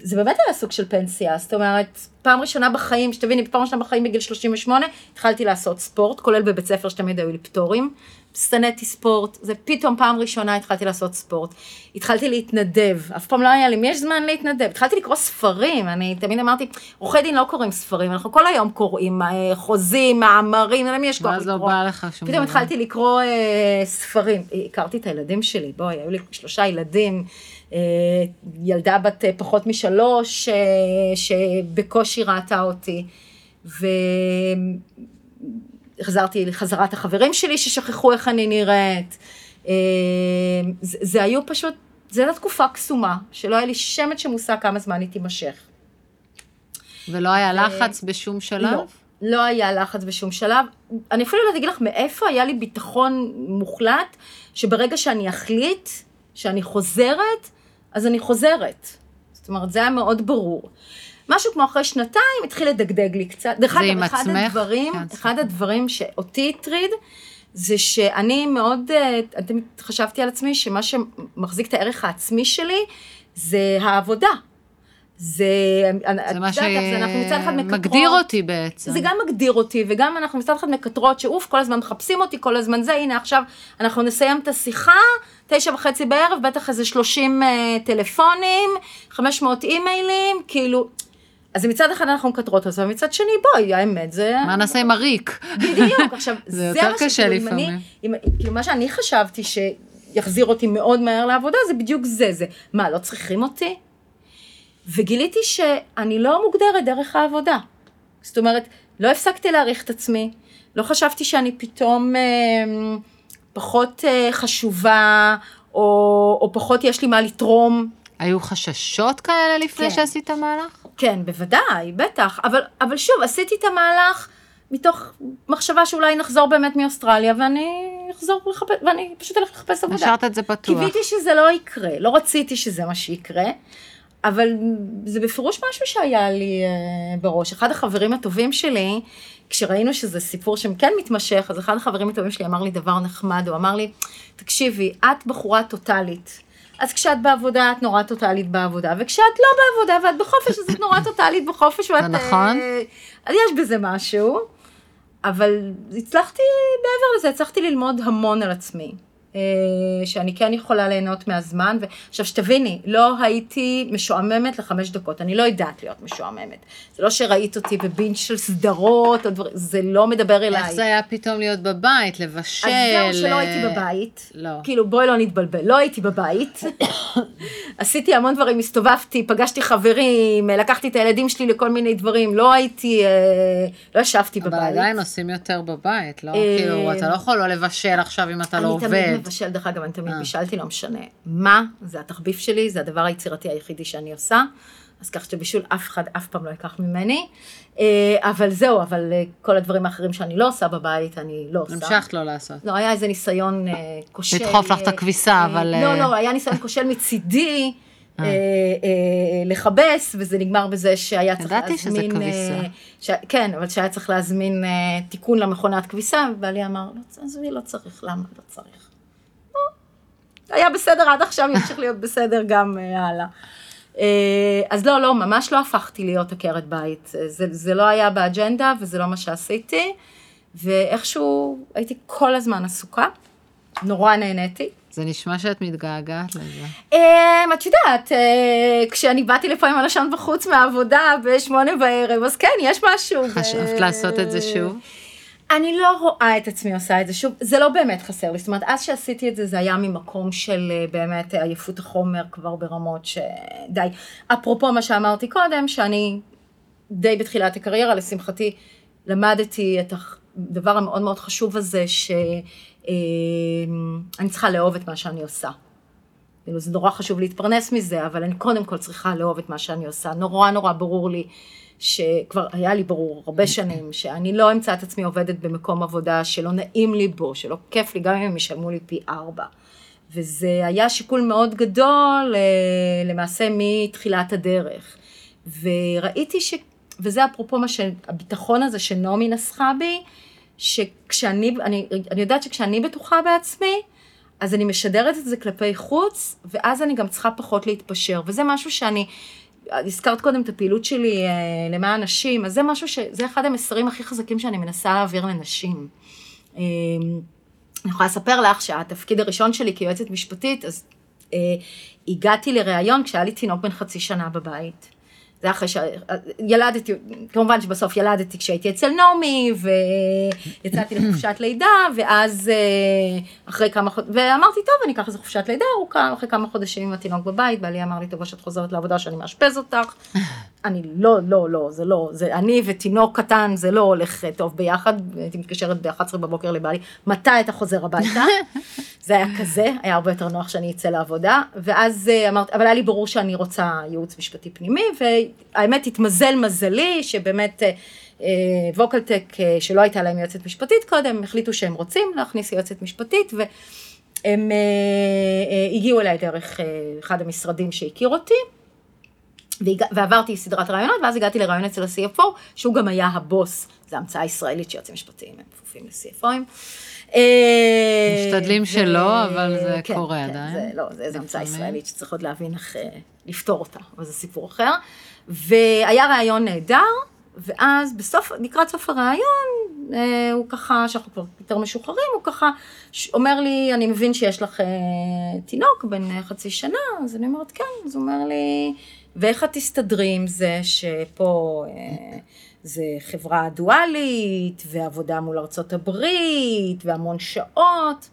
זה באמת היה סוג של פנסיה, זאת אומרת, פעם ראשונה בחיים, שתביני, פעם ראשונה בחיים בגיל 38, התחלתי לעשות ספורט, כולל בבית ספר שתמיד היו לי פטורים. שנאתי ספורט, זה פתאום פעם ראשונה התחלתי לעשות ספורט. התחלתי להתנדב, אף פעם לא היה לי, מי יש זמן להתנדב? התחלתי לקרוא ספרים, אני תמיד אמרתי, עורכי דין לא קוראים ספרים, אנחנו כל היום קוראים אה, חוזים, מאמרים, למי יש כוח ואז לא לקרוא? בא לך שום פתאום דבר. התחלתי לקרוא אה, ספרים, הכרתי את הילדים שלי, בואי, היו לי שלושה ילדים, ילדה בת אה, פחות משלוש, אה, שבקושי ראתה אותי, והחזרתי לחזרת החברים שלי ששכחו איך אני נראית. אה, זה, זה היו פשוט, זו הייתה תקופה קסומה, שלא היה לי שמץ של מושג כמה זמן היא תימשך. ולא היה לחץ בשום שלב? לא, לא היה לחץ בשום שלב. אני אפילו לא להגיד לך מאיפה היה לי ביטחון מוחלט, שברגע שאני אחליט שאני חוזרת, אז אני חוזרת. זאת אומרת, זה היה מאוד ברור. משהו כמו אחרי שנתיים התחיל לדגדג לי קצת. דרך אגב, אחד עצמך? הדברים, כן, אחד הדברים שאותי הטריד, זה שאני מאוד, אה, תמיד חשבתי על עצמי שמה שמחזיק את הערך העצמי שלי, זה העבודה. זה, זה מה. שמגדיר אותי בעצם. זה גם מגדיר אותי, וגם אנחנו מצד אחד מקטרות שאוף, כל הזמן מחפשים אותי, כל הזמן זה, הנה עכשיו אנחנו נסיים את השיחה, תשע וחצי בערב, בטח איזה שלושים אה, טלפונים, חמש מאות אימיילים, כאילו, אז מצד אחד אנחנו מקטרות על זה, ומצד שני, בואי, האמת זה... מה נעשה עם הריק? בדיוק, עכשיו, זה זה, יותר קשה לפעמים. כאילו, מה שאני חשבתי שיחזיר אותי מאוד מהר לעבודה, זה בדיוק זה, זה, מה, לא צריכים אותי? וגיליתי שאני לא מוגדרת דרך העבודה. זאת אומרת, לא הפסקתי להעריך את עצמי, לא חשבתי שאני פתאום אה, פחות אה, חשובה, או, או פחות יש לי מה לתרום. היו חששות כאלה לפני כן. שעשית מהלך? כן, בוודאי, בטח. אבל, אבל שוב, עשיתי את המהלך מתוך מחשבה שאולי נחזור באמת מאוסטרליה, ואני אחזור לחפש, ואני פשוט אלך לחפש עבודה. השארת את זה פתוח. קיוויתי שזה לא יקרה, לא רציתי שזה מה שיקרה, אבל זה בפירוש משהו שהיה לי אה, בראש. אחד החברים הטובים שלי, כשראינו שזה סיפור שכן מתמשך, אז אחד החברים הטובים שלי אמר לי דבר נחמד, הוא אמר לי, תקשיבי, את בחורה טוטאלית. אז כשאת בעבודה, את נורא טוטאלית בעבודה, וכשאת לא בעבודה ואת בחופש, אז את נורא טוטאלית בחופש, ואת... נכון. אה, אז יש בזה משהו, אבל הצלחתי, מעבר לזה, הצלחתי ללמוד המון על עצמי. אה, שאני כן יכולה ליהנות מהזמן, ועכשיו שתביני, לא הייתי משועממת לחמש דקות, אני לא יודעת להיות משועממת. זה לא שראית אותי בבינג' של סדרות, או דבר, זה לא מדבר אליי. איך זה היה פתאום להיות בבית, לבשל? אז זהו שלא אה, הייתי בבית. לא. כאילו, בואי לא נתבלבל, לא הייתי בבית. עשיתי המון דברים, הסתובבתי, פגשתי חברים, לקחתי את הילדים שלי לכל מיני דברים, לא הייתי, אה, לא ישבתי אבל בבית. עדיין עושים יותר בבית, לא? אה, כאילו, אתה לא יכול לא לבשל עכשיו אם אתה לא אני עובד. מבשל, דרך אגב, אני תמיד אה. בישלתי, לא משנה מה, זה התחביב שלי, זה הדבר היצירתי היחידי שאני עושה. אז כך שבישול אף אחד אף פעם לא ייקח ממני. אה, אבל זהו, אבל אה, כל הדברים האחרים שאני לא עושה בבית, אני לא עושה. המשכת לא לעשות. לא, היה איזה ניסיון כושל. לדחוף לך את הכביסה, אבל, לא, לא, היה ניסיון כושל מצידי. לכבס, וזה נגמר בזה שהיה צריך ידעתי שזה להזמין... כביסה. ש... כן, אבל שהיה צריך להזמין תיקון למכונת כביסה, ובעלי אמר, לא, עזבי, לא צריך, למה לא צריך? היה בסדר עד עכשיו, ימשיך להיות בסדר גם אה, הלאה. אה, אז לא, לא, ממש לא הפכתי להיות עקרת בית. אה, זה, זה לא היה באג'נדה וזה לא מה שעשיתי, ואיכשהו הייתי כל הזמן עסוקה, נורא נהניתי. זה נשמע שאת מתגעגעת לזה. את יודעת, כשאני באתי לפה עם הלשון בחוץ מהעבודה בשמונה בערב, אז כן, יש משהו. חשבת לעשות את זה שוב? אני לא רואה את עצמי עושה את זה שוב, זה לא באמת חסר לי, זאת אומרת, אז שעשיתי את זה, זה היה ממקום של אה, באמת עייפות החומר כבר ברמות שדי. אפרופו מה שאמרתי קודם, שאני די בתחילת הקריירה, לשמחתי, למדתי את הדבר המאוד מאוד חשוב הזה, שאני צריכה לאהוב את מה שאני עושה. כאילו, זה נורא חשוב להתפרנס מזה, אבל אני קודם כל צריכה לאהוב את מה שאני עושה. נורא נורא ברור לי, שכבר היה לי ברור הרבה שנים, שאני לא אמצא את עצמי עובדת במקום עבודה שלא נעים לי בו, שלא כיף לי, גם אם הם ישלמו לי פי ארבע. וזה היה שיקול מאוד גדול אה, למעשה מתחילת הדרך. וראיתי ש... וזה אפרופו מה שהביטחון הזה שנעמי נסחה בי, שכשאני, אני, אני יודעת שכשאני בטוחה בעצמי, אז אני משדרת את זה כלפי חוץ, ואז אני גם צריכה פחות להתפשר. וזה משהו שאני, הזכרת קודם את הפעילות שלי אה, למען נשים, אז זה משהו ש... זה אחד המסרים הכי חזקים שאני מנסה להעביר לנשים. אה, אני יכולה לספר לך שהתפקיד הראשון שלי כיועצת משפטית, אז אה, הגעתי לראיון כשהיה לי תינוק בן חצי שנה בבית. זה אחרי שילדתי, כמובן שבסוף ילדתי כשהייתי אצל נעמי, ויצאתי לחופשת לידה, ואז אה, אחרי כמה חודשים, ואמרתי, טוב, אני אקח איזה חופשת לידה ארוכה, אחרי כמה חודשים עם התינוק בבית, בעלי אמר לי, טוב, שאת חוזרת לעבודה שאני מאשפז אותך. אני, לא, לא, לא, זה לא, זה אני ותינוק קטן, זה לא הולך טוב ביחד, הייתי מתקשרת ב-11 בבוקר לבעלי, מתי אתה חוזר הביתה? זה היה כזה, היה הרבה יותר נוח שאני אצא לעבודה, ואז אה, אמרתי, אבל היה לי ברור שאני רוצה ייעוץ משפטי פנימי, והאמת התמזל מזלי, שבאמת אה, אה, VocalTec, שלא הייתה להם יועצת משפטית קודם, החליטו שהם רוצים להכניס יועצת משפטית, והם הגיעו אליי דרך אחד המשרדים שהכיר אותי. ועברתי סדרת ראיונות, ואז הגעתי לראיון אצל ה-CFO, שהוא גם היה הבוס, זו המצאה ישראלית שיועצים משפטיים הם כפופים ל-CFO ים. משתדלים שלא, אבל זה כן, קורה כן, עדיין. זה לא, זה המצאה ישראלית שצריך עוד להבין איך אה, לפתור אותה, אבל זה סיפור אחר. והיה רעיון נהדר, ואז בסוף, לקראת סוף הרעיון, אה, הוא ככה, שאנחנו כבר יותר משוחררים, הוא ככה אומר לי, אני מבין שיש לך אה, תינוק בן חצי שנה, אז אני אומרת, כן, אז הוא אומר לי, ואיך את תסתדרי עם זה שפה אה, זה חברה דואלית, ועבודה מול ארצות הברית, והמון שעות.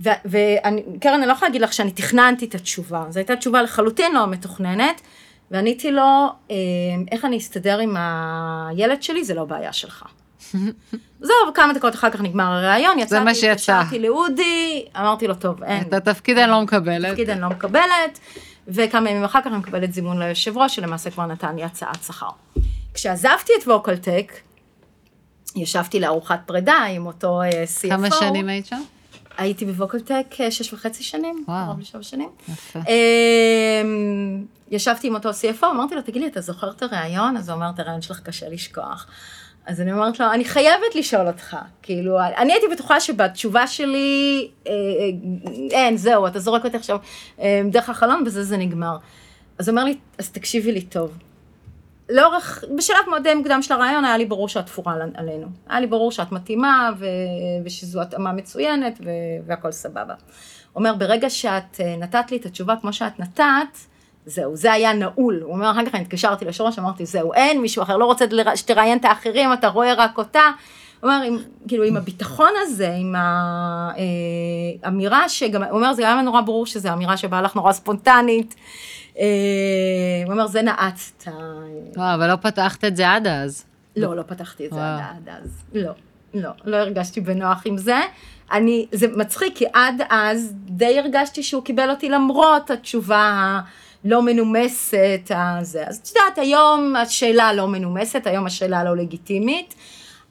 וקרן, אני לא יכולה להגיד לך שאני תכננתי את התשובה, זו הייתה תשובה לחלוטין לא מתוכננת, ועניתי לו, אה, איך אני אסתדר עם הילד שלי, זה לא בעיה שלך. זהו, וכמה דקות אחר כך נגמר הראיון, יצאתי, זה מה שיצא. התקשרתי לאודי, אמרתי לו, טוב, אין. את התפקיד אני לא מקבלת. את התפקיד אני לא מקבלת. וכמה ימים אחר כך אני מקבלת זימון ליושב ראש, שלמעשה כבר נתן לי הצעת שכר. כשעזבתי את VocalTec, ישבתי לארוחת פרידה עם אותו uh, CFO. כמה שנים היית שם? הייתי בווקלטק uh, שש וחצי שנים, קרוב לשבע שנים. יפה. Uh, ישבתי עם אותו CFO, אמרתי לו, תגיד לי, אתה זוכר את הראיון? אז הוא אמר, את הראיון שלך קשה לשכוח. אז אני אומרת לו, אני חייבת לשאול אותך. כאילו, אני הייתי בטוחה שבתשובה שלי, אה, אה, אין, זהו, אתה זורק אותי עכשיו אה, דרך החלון, בזה זה נגמר. אז הוא אומר לי, אז תקשיבי לי טוב. לאורך, בשלב מאוד מוקדם של הרעיון, היה לי ברור שאת תפורה עלינו. היה לי ברור שאת מתאימה, ו, ושזו התאמה מצוינת, ו, והכל סבבה. אומר, ברגע שאת אה, נתת לי את התשובה כמו שאת נתת, זהו, זה היה נעול. הוא אומר, אחר כך אני התקשרתי לשורש, אמרתי, זהו, אין מישהו אחר, לא רוצה שתראיין את האחרים, אתה רואה רק אותה. הוא אומר, עם, כאילו, עם הביטחון הזה, עם האמירה אה, שגם, הוא אומר, זה היה נורא ברור שזו אמירה שבאה לך נורא ספונטנית. אה, הוא אומר, זה נעץ את ה... וואו, אבל לא פתחת את זה עד אז. לא, לא פתחתי את זה עד אז. לא, לא, לא הרגשתי בנוח עם זה. אני, זה מצחיק, כי עד אז די הרגשתי שהוא קיבל אותי למרות התשובה לא מנומסת, הזה. אז את יודעת, היום השאלה לא מנומסת, היום השאלה לא לגיטימית,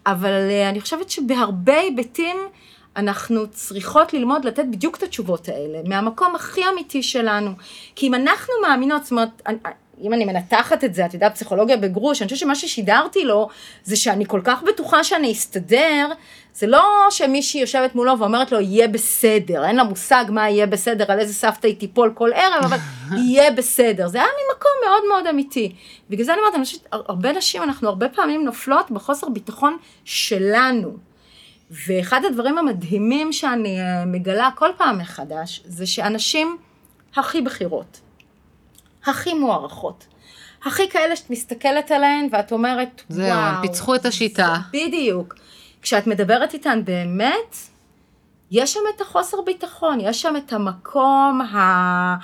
אבל אה, אני חושבת שבהרבה היבטים אנחנו צריכות ללמוד לתת בדיוק את התשובות האלה, מהמקום הכי אמיתי שלנו. כי אם אנחנו מאמינות, זאת אומרת, אם אני מנתחת את זה, את יודעת, פסיכולוגיה בגרוש, אני חושבת שמה ששידרתי לו, זה שאני כל כך בטוחה שאני אסתדר, זה לא שמישהי יושבת מולו ואומרת לו, יהיה בסדר, אין לה מושג מה יהיה בסדר, על איזה סבתא היא תיפול כל ערב, אבל יהיה בסדר. זה היה ממקום מאוד מאוד אמיתי. בגלל זה אני אומרת, אני חושבת, הרבה נשים, אנחנו הרבה פעמים נופלות בחוסר ביטחון שלנו. ואחד הדברים המדהימים שאני אה, מגלה כל פעם מחדש, זה שאנשים הכי בכירות, הכי מוערכות, הכי כאלה שאת מסתכלת עליהן ואת אומרת, זהו, וואו. זהו, הם פיצחו את השיטה. בדיוק. כשאת מדברת איתן באמת, יש שם את החוסר ביטחון, יש שם את המקום ה...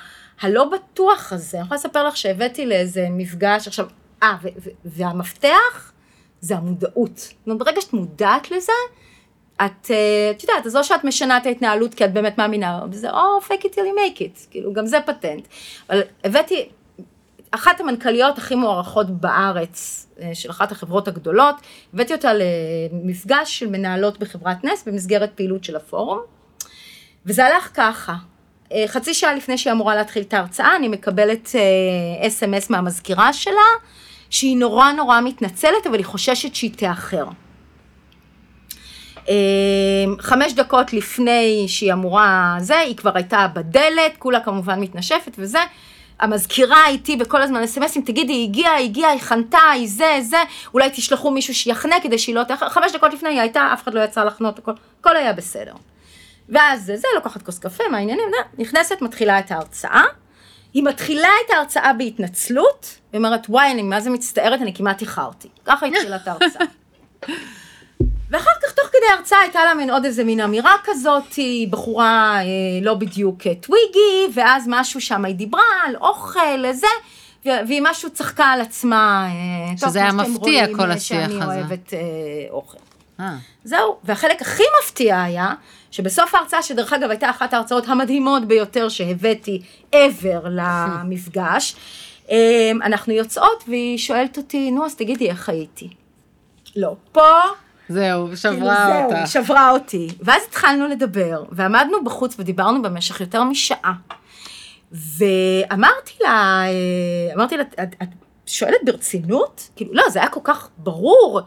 הלא בטוח הזה. אני יכולה לספר לך שהבאתי לאיזה מפגש, עכשיו, אה, והמפתח זה המודעות. זאת אומרת, ברגע שאת מודעת לזה, את, אה, את יודעת, אז או שאת משנה את ההתנהלות כי את באמת מאמינה בזה, או fake it till you make it, כאילו, גם זה פטנט. אבל הבאתי, אחת המנכ"ליות הכי מוערכות בארץ, אה, של אחת החברות הגדולות, הבאתי אותה למפגש של מנהלות בחברת נס במסגרת פעילות של הפורום. וזה הלך ככה. אה, חצי שעה לפני שהיא אמורה להתחיל את ההרצאה, אני מקבלת אס.אם.אס מהמזכירה שלה, שהיא נורא נורא מתנצלת, אבל היא חוששת שהיא תאחר. אה, חמש דקות לפני שהיא אמורה זה, היא כבר הייתה בדלת, כולה כמובן מתנשפת וזה. המזכירה איתי בכל הזמן אסמסים, תגידי, היא הגיעה, היא הגיעה, היא חנתה, היא זה, זה, אולי תשלחו מישהו שיחנה כדי שהיא לא תאחר. חמש דקות לפני היא הייתה, אף אחד לא יצא לחנות, הכל, הכל היה בסדר. ואז זה, לוקחת כוס קפה, מה העניינים, נכנסת, מתחילה את ההרצאה. היא מתחילה את ההרצאה בהתנצלות, היא אומרת, וואי, אני מה זה מצטערת, אני כמעט איחרתי. ככה התחילה את ההרצאה. ואחר כך, תוך כדי ההרצאה, הייתה לה מין עוד איזה מין אמירה כזאת, היא בחורה אה, לא בדיוק אה, טוויגי, ואז משהו שם היא דיברה על אוכל, זה, והיא משהו צחקה על עצמה. אה, שזה היה מפתיע כל השיח הזה. שאני אוהבת אה, אוכל. אה. זהו, והחלק הכי מפתיע היה, שבסוף ההרצאה, שדרך אגב הייתה אחת ההרצאות המדהימות ביותר שהבאתי ever למפגש, אמ, אנחנו יוצאות והיא שואלת אותי, נו אז תגידי איך הייתי. לא, פה... זהו, שברה כאילו, אותה. זהו, שברה אותי. ואז התחלנו לדבר, ועמדנו בחוץ ודיברנו במשך יותר משעה. ואמרתי לה, אה, אמרתי לה, את, את שואלת ברצינות? כאילו, לא, זה היה כל כך ברור.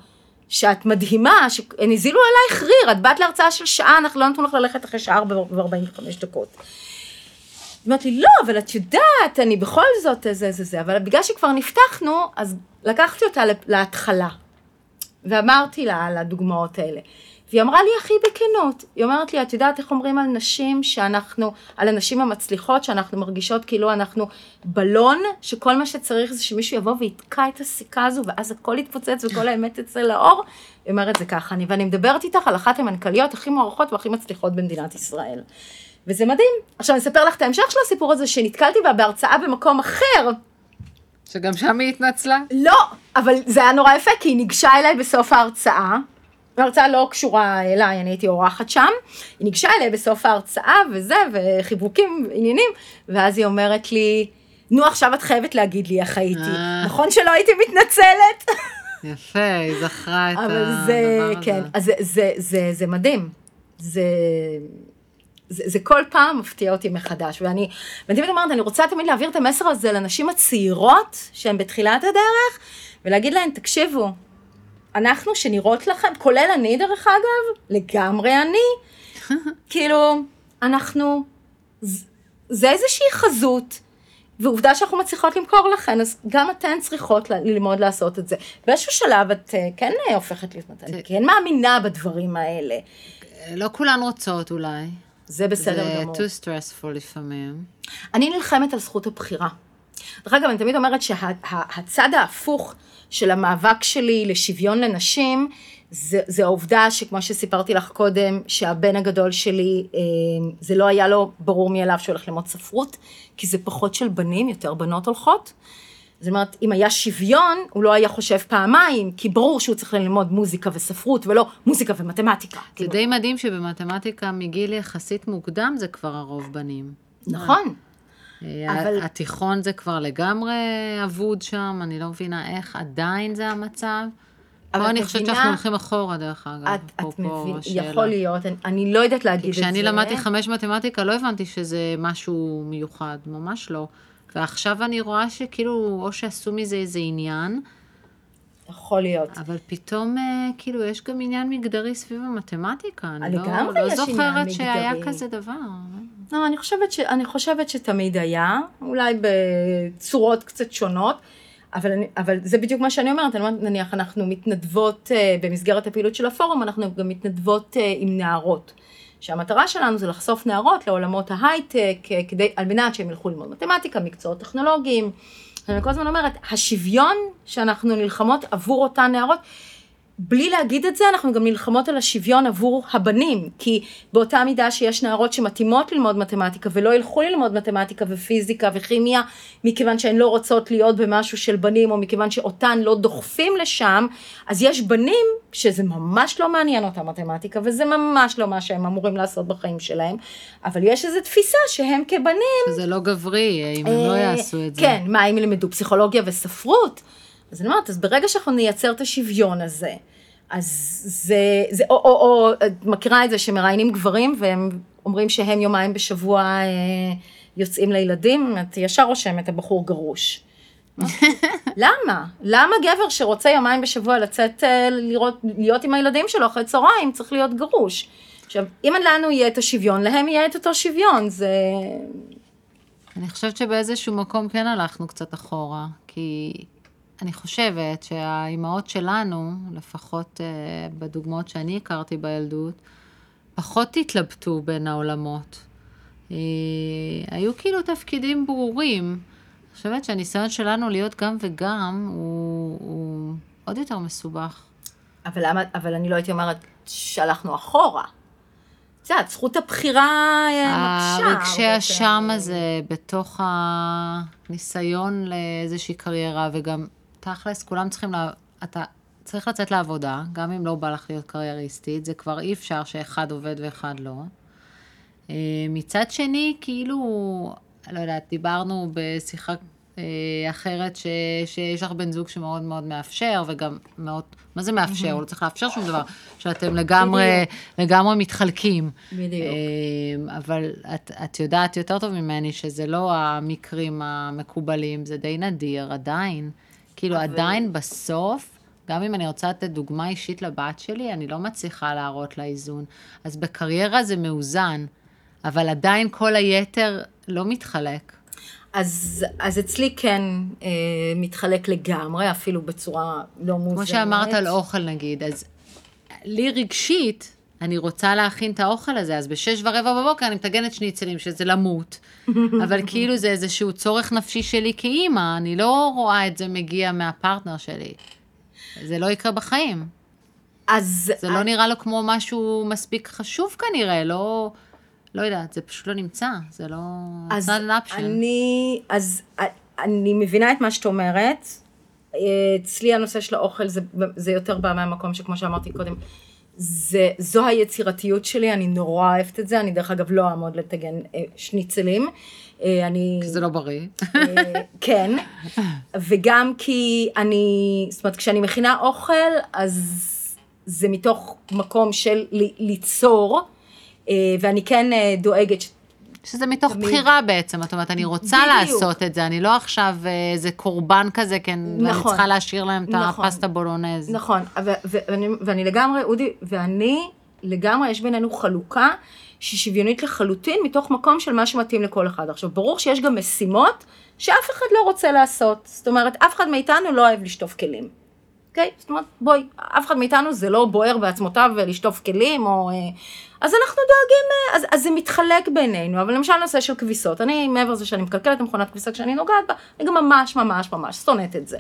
שאת מדהימה, שהם הזילו עלייך ריר, את באת להרצאה של שעה, אנחנו לא נתנו לך ללכת אחרי שעה ו-45 דקות. אומרת לי, לא, אבל את יודעת, אני בכל זאת זה זה זה, אבל בגלל שכבר נפתחנו, אז לקחתי אותה להתחלה. ואמרתי לה על הדוגמאות האלה. והיא אמרה לי הכי בכנות, היא אומרת לי, את יודעת איך אומרים על נשים שאנחנו, על הנשים המצליחות, שאנחנו מרגישות כאילו אנחנו בלון, שכל מה שצריך זה שמישהו יבוא ויתקע את הסיכה הזו, ואז הכל יתפוצץ וכל האמת תצא לאור. היא אומרת זה ככה, אני, ואני מדברת איתך על אחת המנכ"ליות הכי מוערכות והכי מצליחות במדינת ישראל. וזה מדהים. עכשיו אני אספר לך את ההמשך של הסיפור הזה, שנתקלתי בה בהרצאה במקום אחר. שגם שם היא התנצלה? לא, אבל זה היה נורא יפה, כי היא ניגשה אליי בסוף ההרצאה, ההרצאה לא קשורה אליי, אני הייתי אורחת שם, היא ניגשה אליי בסוף ההרצאה וזה, וחיבוקים, עניינים, ואז היא אומרת לי, נו עכשיו את חייבת להגיד לי איך הייתי. אה. נכון שלא הייתי מתנצלת? יפה, היא זכרה את הדבר הזה. אבל זה, כן, אז זה, זה, זה, זה מדהים. זה... זה, זה כל פעם מפתיע אותי מחדש, ואני, ואני תמיד אומרת, אני רוצה תמיד להעביר את המסר הזה לנשים הצעירות, שהן בתחילת הדרך, ולהגיד להן, תקשיבו, אנחנו שנראות לכם, כולל אני דרך אגב, לגמרי אני, כאילו, אנחנו, זה איזושהי חזות, ועובדה שאנחנו מצליחות למכור לכן, אז גם אתן צריכות ללמוד לעשות את זה. באיזשהו שלב את אה, כן אה, הופכת להיות, אני כן מאמינה בדברים האלה. לא כולן רוצות אולי. זה בסדר גמור. זה too stressful לפעמים. אני נלחמת על זכות הבחירה. דרך אגב, אני תמיד אומרת שהצד שה, ההפוך של המאבק שלי לשוויון לנשים, זה, זה העובדה שכמו שסיפרתי לך קודם, שהבן הגדול שלי, אה, זה לא היה לו ברור מאליו שהוא הולך ללמוד ספרות, כי זה פחות של בנים, יותר בנות הולכות. זאת אומרת, אם היה שוויון, הוא לא היה חושב פעמיים, כי ברור שהוא צריך ללמוד מוזיקה וספרות, ולא מוזיקה ומתמטיקה. זה כאילו. די מדהים שבמתמטיקה מגיל יחסית מוקדם זה כבר הרוב בנים. נכון. אה, אבל... התיכון זה כבר לגמרי אבוד שם, אני לא מבינה איך עדיין זה המצב. פה אני חושבת שאנחנו הולכים אחורה, דרך אגב. את, את מבינה, יכול להיות, אני, אני לא יודעת להגיד את זה. כשאני למדתי חמש מתמטיקה, לא הבנתי שזה משהו מיוחד, ממש לא. ועכשיו אני רואה שכאילו, או שעשו מזה איזה עניין. יכול להיות. אבל פתאום, אה, כאילו, יש גם עניין מגדרי סביב המתמטיקה. אני לא, לא זוכרת שהיה כזה דבר. לא, אני חושבת, ש, אני חושבת שתמיד היה, אולי בצורות קצת שונות, אבל, אני, אבל זה בדיוק מה שאני אומרת, אני אומרת, נניח אנחנו מתנדבות uh, במסגרת הפעילות של הפורום, אנחנו גם מתנדבות uh, עם נערות. שהמטרה שלנו זה לחשוף נערות לעולמות ההייטק, uh, כדי, על מנת שהם ילכו ללמוד מתמטיקה, מקצועות טכנולוגיים. אני כל הזמן אומרת, השוויון שאנחנו נלחמות עבור אותן נערות, בלי להגיד את זה, אנחנו גם נלחמות על השוויון עבור הבנים, כי באותה מידה שיש נערות שמתאימות ללמוד מתמטיקה ולא ילכו ללמוד מתמטיקה ופיזיקה וכימיה, מכיוון שהן לא רוצות להיות במשהו של בנים, או מכיוון שאותן לא דוחפים לשם, אז יש בנים שזה ממש לא מעניין אותם מתמטיקה, וזה ממש לא מה שהם אמורים לעשות בחיים שלהם, אבל יש איזו תפיסה שהם כבנים... שזה לא גברי, אם הם לא יעשו את זה. כן, מה, אם ילמדו פסיכולוגיה וספרות? אז אני אומרת, אז ברגע שאנחנו נייצר את השוויון הזה, אז זה, זה או, או, או, את מכירה את זה שמראיינים גברים והם אומרים שהם יומיים בשבוע אה, יוצאים לילדים, את ישר רושמת, הבחור גרוש. למה? למה גבר שרוצה יומיים בשבוע לצאת אה, לראות, להיות עם הילדים שלו אחרי צהריים צריך להיות גרוש? עכשיו, אם לנו יהיה את השוויון, להם יהיה את אותו שוויון, זה... אני חושבת שבאיזשהו מקום כן הלכנו קצת אחורה, כי אני חושבת שהאימהות שלנו, לפחות uh, בדוגמאות שאני הכרתי בילדות, פחות התלבטו בין העולמות. Uh, היו כאילו תפקידים ברורים. אני חושבת שהניסיון שלנו להיות גם וגם הוא, הוא עוד יותר מסובך. אבל למה, אבל אני לא הייתי אומרת שהלכנו אחורה. את יודעת, זכות הבחירה אה, מקשה. הרגשי אשם הזה בתוך הניסיון לאיזושהי קריירה, וגם תכלס, כולם צריכים, לה... אתה צריך לצאת לעבודה, גם אם לא בא לך להיות קרייריסטית, זה כבר אי אפשר שאחד עובד ואחד לא. אה, מצד שני, כאילו, לא יודעת, דיברנו בשיחה אה, אחרת, ש, שיש לך בן זוג שמאוד מאוד מאפשר, וגם מאוד, מה זה מאפשר? הוא לא צריך לאפשר שום דבר, שאתם לגמרי, לגמרי מתחלקים. בדיוק. אה, אבל את, את יודעת יותר טוב ממני שזה לא המקרים המקובלים, זה די נדיר, עדיין. כאילו, אבל... עדיין בסוף, גם אם אני רוצה לתת דוגמה אישית לבת שלי, אני לא מצליחה להראות לה איזון. אז בקריירה זה מאוזן, אבל עדיין כל היתר לא מתחלק. אז, אז אצלי כן אה, מתחלק לגמרי, אפילו בצורה לא מאוזנת. כמו שאמרת על אוכל נגיד, אז לי רגשית, אני רוצה להכין את האוכל הזה, אז בשש ורבע בבוקר אני מטגנת שניצלים, שזה למות. אבל כאילו זה איזשהו צורך נפשי שלי כאימא, אני לא רואה את זה מגיע מהפרטנר שלי. זה לא יקרה בחיים. אז... זה לא נראה לו כמו משהו מספיק חשוב כנראה, לא... לא יודעת, זה פשוט לא נמצא, זה לא... אז אני, אז אני מבינה את מה שאת אומרת. אצלי הנושא של האוכל זה, זה יותר בא מהמקום שכמו שאמרתי קודם, זה, זו היצירתיות שלי, אני נורא אוהבת את זה, אני דרך אגב לא אעמוד לטגן אה, שניצלים. אה, אני... זה לא בריא. אה, כן, וגם כי אני, זאת אומרת, כשאני מכינה אוכל, אז זה מתוך מקום של ליצור, ואני כן דואגת שזה מתוך תמיד... בחירה בעצם, זאת אומרת, אני רוצה בדיוק. לעשות את זה, אני לא עכשיו איזה קורבן כזה, כן, נכון, ואני צריכה להשאיר להם את נכון, הפסטה בולונז. נכון, ואני, ואני לגמרי, אודי, ואני לגמרי, יש בינינו חלוקה שהיא שוויונית לחלוטין, מתוך מקום של מה שמתאים לכל אחד. עכשיו, ברור שיש גם משימות שאף אחד לא רוצה לעשות, זאת אומרת, אף אחד מאיתנו לא אוהב לשטוף כלים. אוקיי? זאת אומרת, בואי, אף אחד מאיתנו זה לא בוער בעצמותיו לשטוף כלים, או... אה, אז אנחנו דואגים, אה, אז, אז זה מתחלק בינינו, אבל למשל נושא של כביסות, אני מעבר לזה שאני מקלקלת מכונת כביסה כשאני נוגעת בה, אני גם ממש ממש ממש שונאת את זה.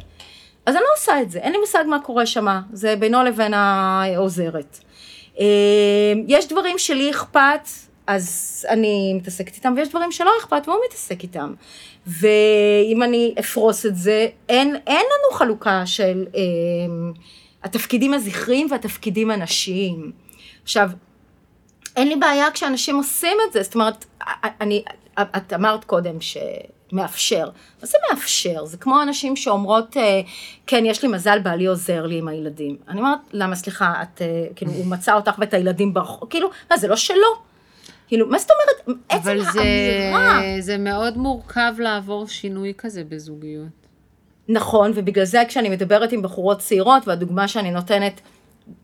אז אני לא עושה את זה, אין לי מושג מה קורה שם, זה בינו לבין העוזרת. אה, יש דברים שלי אכפת, אז אני מתעסקת איתם, ויש דברים שלא אכפת והוא מתעסק איתם. ואם אני אפרוס את זה, אין, אין לנו חלוקה של אה, התפקידים הזכריים והתפקידים הנשיים. עכשיו, אין לי בעיה כשאנשים עושים את זה, זאת אומרת, אני, את אמרת קודם שמאפשר, מה זה מאפשר? זה כמו אנשים שאומרות, אה, כן, יש לי מזל, בעלי עוזר לי עם הילדים. אני אומרת, למה, סליחה, את, אה, כאילו, הוא מצא אותך ואת הילדים ברחוב, כאילו, מה, זה לא שלו. כאילו, מה זאת אומרת, עצם האמירה. אבל זה מאוד מורכב לעבור שינוי כזה בזוגיות. נכון, ובגלל זה כשאני מדברת עם בחורות צעירות, והדוגמה שאני נותנת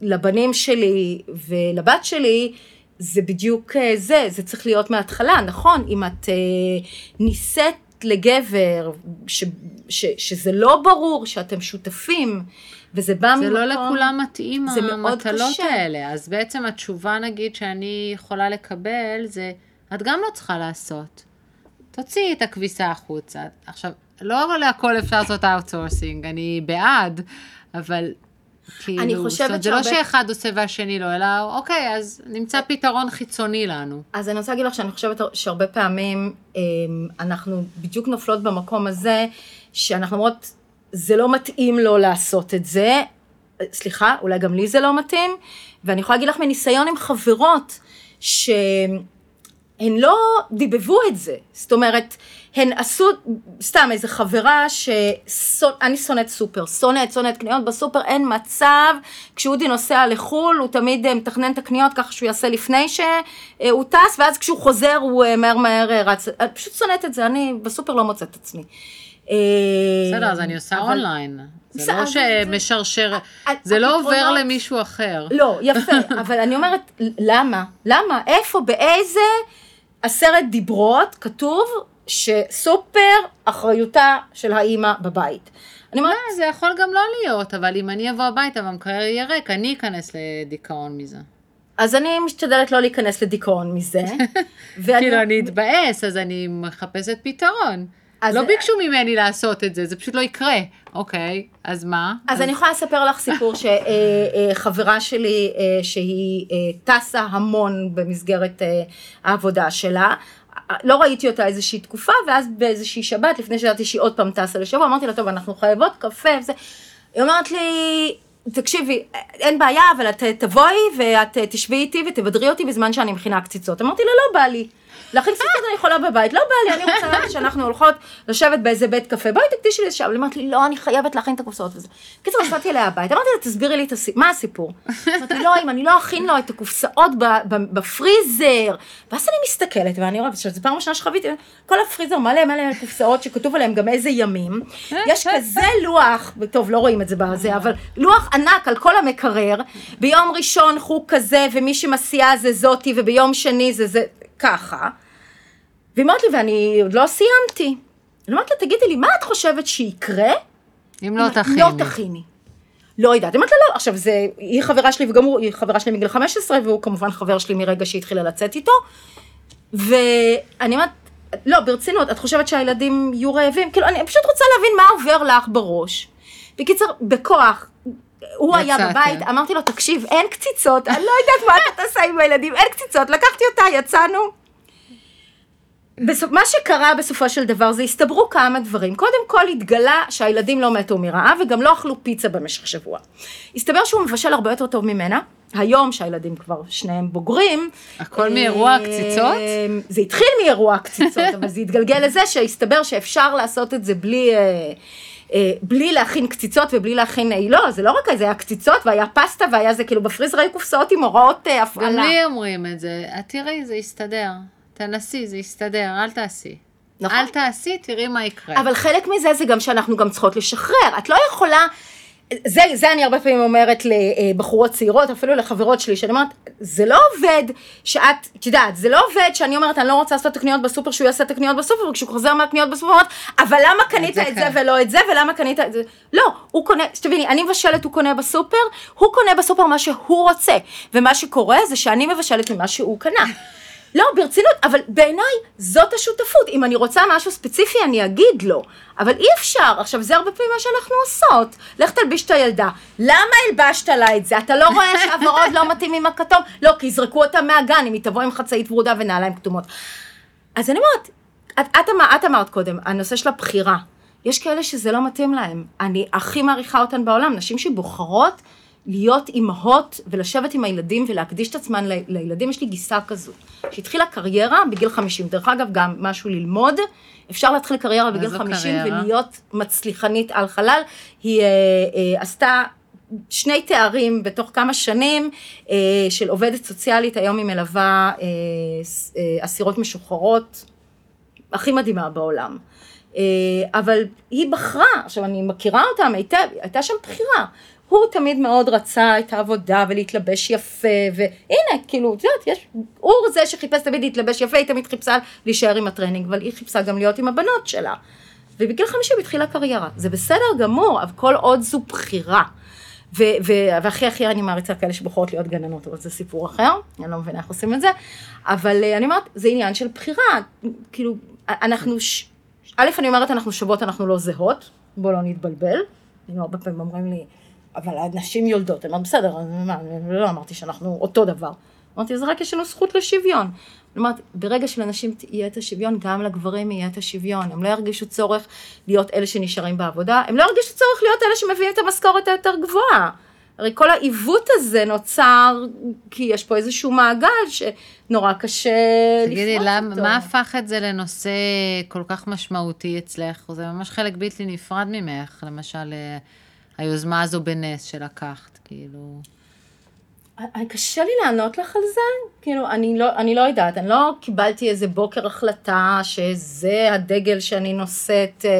לבנים שלי ולבת שלי, זה בדיוק אה, זה, זה צריך להיות מההתחלה, נכון, אם את אה, נישאת לגבר, ש, ש, שזה לא ברור שאתם שותפים, וזה בא ממקום... זה לא לכולם מתאים המטלות קשה. האלה, אז בעצם התשובה נגיד שאני יכולה לקבל זה, את גם לא צריכה לעשות. תוציאי את הכביסה החוצה. עכשיו, לא להכל אפשר לעשות outsourcing, אני בעד, אבל כאילו, אני חושבת שהרבה... זה לא שאחד עושה והשני לא, אלא אוקיי, אז נמצא פתרון חיצוני לנו. אז אני רוצה להגיד לך שאני חושבת שהרבה פעמים אמ, אנחנו בדיוק נופלות במקום הזה, שאנחנו אומרות, זה לא מתאים לו לעשות את זה, סליחה, אולי גם לי זה לא מתאים, ואני יכולה להגיד לך מניסיון עם חברות, ש... הן לא דיבבו את זה. זאת אומרת, הן עשו, סתם איזה חברה שאני שונאת סופר, שונאת, שונאת קניות בסופר, אין מצב, כשאודי נוסע לחו"ל, הוא תמיד אה, מתכנן את הקניות ככה שהוא יעשה לפני שהוא טס, ואז כשהוא חוזר הוא אה, מהר מהר אה, רץ, פשוט שונאת את זה, אני בסופר לא מוצאת את עצמי. בסדר, אז אני עושה אונליין. זה לא שמשרשר, זה לא עובר למישהו אחר. לא, יפה, אבל אני אומרת, למה? למה? איפה, באיזה עשרת דיברות כתוב שסופר אחריותה של האימא בבית? אני אומרת... זה יכול גם לא להיות, אבל אם אני אבוא הביתה והמקרר יהיה ריק, אני אכנס לדיכאון מזה. אז אני משתדלת לא להיכנס לדיכאון מזה. כאילו, אני אתבאס, אז אני מחפשת פתרון. לא ביקשו ממני לעשות את זה, זה פשוט לא יקרה. אוקיי, אז מה? אז אני יכולה לספר לך סיפור שחברה אה, אה, שלי, אה, שהיא טסה המון במסגרת העבודה שלה, לא ראיתי אותה איזושהי תקופה, ואז באיזושהי שבת, לפני שידעתי שהיא עוד פעם טסה לשבוע, אמרתי לה, טוב, אנחנו חייבות קפה וזה. היא אומרת לי, תקשיבי, אין בעיה, אבל את תבואי ואת תשבי איתי ותבדרי אותי בזמן שאני מכינה קציצות. אמרתי לה, לא בא לי. להכין קציצות אני יכולה בבית, לא בא לי, אני רוצה שאנחנו הולכות לשבת באיזה בית קפה, בואי תקדישי לי שם. היא אמרת לי, לא, אני חייבת להכין את הקופסאות וזה. קיצור, נסעתי אליה הביתה, אמרתי לה, תסבירי לי מה הסיפור? אמרתי, לא, אם אני לא אכין לו את הקופסאות בפריזר. ואז אני מסתכלת, ואני רואה, זו פעם ראשונה שחוויתי, כל הפריזר מלא מלא קופסאות שכתוב עליהם גם איזה ימים. יש כזה לוח, טוב, לא רואים את זה בזה, אבל לוח ענק על כל המקרר, ביום ראשון חוג כזה, ומי שמסיעה זה זאתי, וביום שני זה זה, ככה. והיא אמרת לי, ואני עוד לא סיימתי. אני אמרתי לה, תגידי לי, מה את חושבת שיקרה? אם לא תכיני. לא תכיני. לא יודעת. אמרתי לה, לא, עכשיו זה, היא חברה שלי וגם הוא, היא חברה שלי מגיל 15, והוא כמובן חבר שלי מרגע שהיא התחילה לצאת איתו. ואני אומרת, לא, ברצינות, את חושבת שהילדים יהיו רעבים? כאילו, אני פשוט רוצה להבין מה עובר לך בראש. בקיצר, בכוח, הוא היה בבית, אמרתי לו, תקשיב, אין קציצות, אני לא יודעת מה אתה תעשה עם הילדים, אין קציצות, לקחתי אותה, יצאנו. בסופ... מה שקרה בסופו של דבר זה הסתברו כמה דברים. קודם כל התגלה שהילדים לא מתו מרעב וגם לא אכלו פיצה במשך שבוע. הסתבר שהוא מבשל הרבה יותר טוב ממנה. היום שהילדים כבר שניהם בוגרים. הכל מאירוע הקציצות? זה התחיל מאירוע הקציצות, אבל זה התגלגל לזה שהסתבר שאפשר לעשות את זה בלי... אה, אה, בלי להכין קציצות ובלי להכין, אה, לא, זה לא רק זה היה קציצות והיה פסטה והיה זה כאילו בפריזר היו קופסאות עם הוראות הפעלה. גם לי אומרים את זה, תראי, זה יסתדר. תנסי, זה יסתדר, אל תעשי. נכון. אל תעשי, תראי מה יקרה. אבל חלק מזה זה גם שאנחנו גם צריכות לשחרר. את לא יכולה... זה, זה אני הרבה פעמים אומרת לבחורות צעירות, אפילו לחברות שלי, שאני אומרת, זה לא עובד שאת, את יודעת, זה לא עובד שאני אומרת, אני לא רוצה לעשות את הקניות בסופר, שהוא יעשה את הקניות בסופר, וכשהוא חוזר מהקניות בסופר, אומרת, אבל למה קנית את זה כן. ולא את זה, ולמה קנית את זה? לא, הוא קונה, שתביני, אני מבשלת, הוא קונה בסופר, הוא קונה בסופר מה שהוא רוצה, ומה שקורה זה שאני מבשלת ממה שהוא קנה. לא, ברצינות, אבל בעיניי זאת השותפות. אם אני רוצה משהו ספציפי, אני אגיד לו. אבל אי אפשר. עכשיו, זה הרבה פעמים מה שאנחנו עושות. לך תלביש את הילדה. למה הלבשת לה את זה? אתה לא רואה שהוורוד לא מתאים עם הכתום? לא, כי יזרקו אותה מהגן, אם היא תבוא עם חצאית ורודה ונעליים כתומות. אז אני אומרת, את, את, אמר, את אמרת קודם, הנושא של הבחירה. יש כאלה שזה לא מתאים להם. אני הכי מעריכה אותן בעולם, נשים שבוחרות להיות אימהות ולשבת עם הילדים ולהקדיש את עצמן ל, לילדים, יש לי גיסה כזו, שהתחילה קריירה בגיל 50, דרך אגב גם משהו ללמוד, אפשר להתחיל קריירה בגיל 50 קריירה? ולהיות מצליחנית על חלל, היא אה, אה, עשתה שני תארים בתוך כמה שנים אה, של עובדת סוציאלית, היום היא מלווה אה, אה, אסירות משוחררות, הכי מדהימה בעולם. אה, אבל היא בחרה, עכשיו אני מכירה אותה היטב, הייתה שם בחירה. הוא תמיד מאוד רצה את העבודה ולהתלבש יפה, והנה, כאילו, את יודעת, יש, הוא זה שחיפש תמיד להתלבש יפה, היא תמיד חיפשה להישאר עם הטרנינג, אבל היא חיפשה גם להיות עם הבנות שלה. ובגיל 50 התחילה קריירה. זה בסדר גמור, אבל כל עוד זו בחירה. והכי הכי אני מעריצה כאלה שבוחרות להיות גננות, אבל זה סיפור אחר, אני לא מבינה איך עושים את זה. אבל אה, אני אומרת, זה עניין של בחירה. כאילו, אנחנו, ש... א', אני אומרת, אנחנו שוות, אנחנו לא זהות, בואו לא נתבלבל. הרבה פעמים אומרים לי, אבל הנשים יולדות, אני אומרת, בסדר, מה, לא אמרתי שאנחנו אותו דבר. אמרתי, אז רק יש לנו זכות לשוויון. אומרת, ברגע שלנשים יהיה את השוויון, גם לגברים יהיה את השוויון. הם לא ירגישו צורך להיות אלה שנשארים בעבודה, הם לא ירגישו צורך להיות אלה שמביאים את המשכורת היותר גבוהה. הרי כל העיוות הזה נוצר כי יש פה איזשהו מעגל שנורא קשה לפרוץ אותו. תגידי, מה הפך את זה לנושא כל כך משמעותי אצלך? זה ממש חלק בלתי נפרד ממך, למשל, אה, היוזמה הזו בנס שלקחת, כאילו... קשה לי לענות לך על זה, כאילו, אני לא, אני לא יודעת, אני לא קיבלתי איזה בוקר החלטה שזה הדגל שאני נושאת, אה,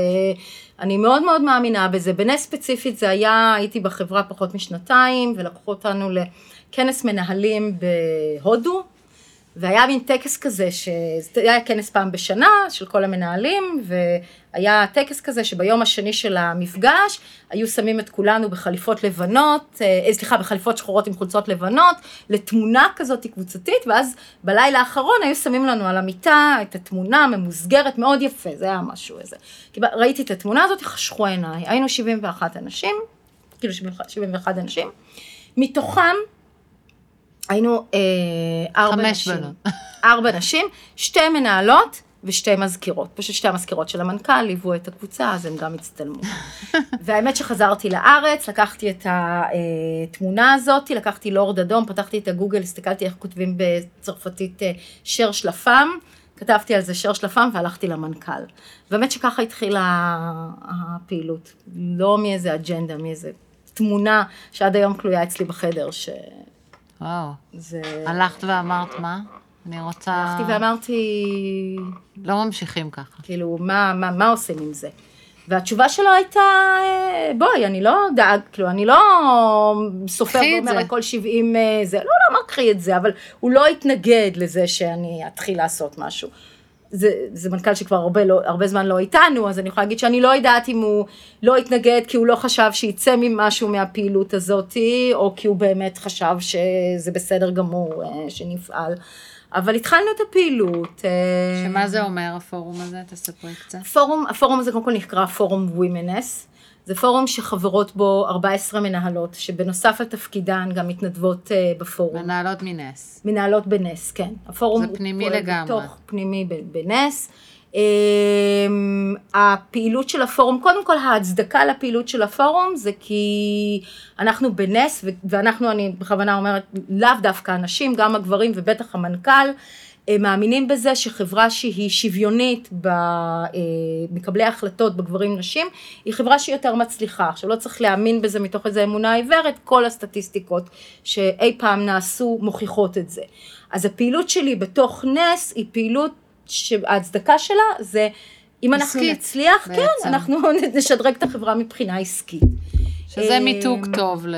אני מאוד מאוד מאמינה בזה. בנס ספציפית זה היה, הייתי בחברה פחות משנתיים, ולקחו אותנו לכנס מנהלים בהודו, והיה מין טקס כזה, שזה היה כנס פעם בשנה של כל המנהלים, והיה טקס כזה שביום השני של המפגש, היו שמים את כולנו בחליפות לבנות, אה, סליחה, בחליפות שחורות עם חולצות לבנות, לתמונה כזאת קבוצתית, ואז בלילה האחרון היו שמים לנו על המיטה את התמונה ממוסגרת, מאוד יפה, זה היה משהו איזה. ראיתי את התמונה הזאת, חשכו עיניי, היינו 71 אנשים, כאילו 71 אנשים, מתוכם היינו אה, ארבע נשים. בנות. ארבע נשים, שתי מנהלות ושתי מזכירות. פשוט שתי המזכירות של המנכ"ל ליוו את הקבוצה, אז הם גם הצטלמו. והאמת שחזרתי לארץ, לקחתי את התמונה הזאת, לקחתי לורד אדום, פתחתי את הגוגל, הסתכלתי איך כותבים בצרפתית אה, שר שלפם. כתבתי על זה שר שלפם והלכתי למנכ"ל. באמת שככה התחילה הפעילות, לא מאיזה אג'נדה, מאיזה תמונה שעד היום תלויה אצלי בחדר, ש... וואו. זה... הלכת ואמרת מה? אני רוצה... הלכתי ואמרתי... לא ממשיכים ככה. כאילו, מה, מה, מה עושים עם זה? והתשובה שלו הייתה, אה, בואי, אני לא דאג, כאילו, אני לא סופר ואומר כל 70 אה, זה, לא, לא אמר קחי את זה, אבל הוא לא התנגד לזה שאני אתחיל לעשות משהו. זה, זה מנכ"ל שכבר הרבה, לא, הרבה זמן לא איתנו, אז אני יכולה להגיד שאני לא יודעת אם הוא לא התנגד כי הוא לא חשב שיצא ממשהו מהפעילות הזאתי, או כי הוא באמת חשב שזה בסדר גמור אה, שנפעל. אבל התחלנו את הפעילות. אה, שמה זה אומר הפורום הזה? תספרי קצת. הפורום, הפורום הזה קודם כל נקרא פורום ווימנס. זה פורום שחברות בו 14 מנהלות, שבנוסף לתפקידן גם מתנדבות uh, בפורום. מנהלות מנס. מנהלות בנס, כן. הפורום זה פנימי לגמרי. בתוך פנימי בנס. Um, הפעילות של הפורום, קודם כל ההצדקה לפעילות של הפורום זה כי אנחנו בנס, ואנחנו, אני בכוונה אומרת, לאו דווקא הנשים, גם הגברים ובטח המנכ"ל, מאמינים בזה שחברה שהיא שוויונית במקבלי אה, ההחלטות בגברים נשים, היא חברה שהיא יותר מצליחה. עכשיו לא צריך להאמין בזה מתוך איזו אמונה עיוורת, כל הסטטיסטיקות שאי פעם נעשו מוכיחות את זה. אז הפעילות שלי בתוך נס היא פעילות שההצדקה שלה זה אם אנחנו עסקית, נצליח, בעצם. כן, אנחנו נשדרג את החברה מבחינה עסקית. שזה אה, מיתוג טוב ל...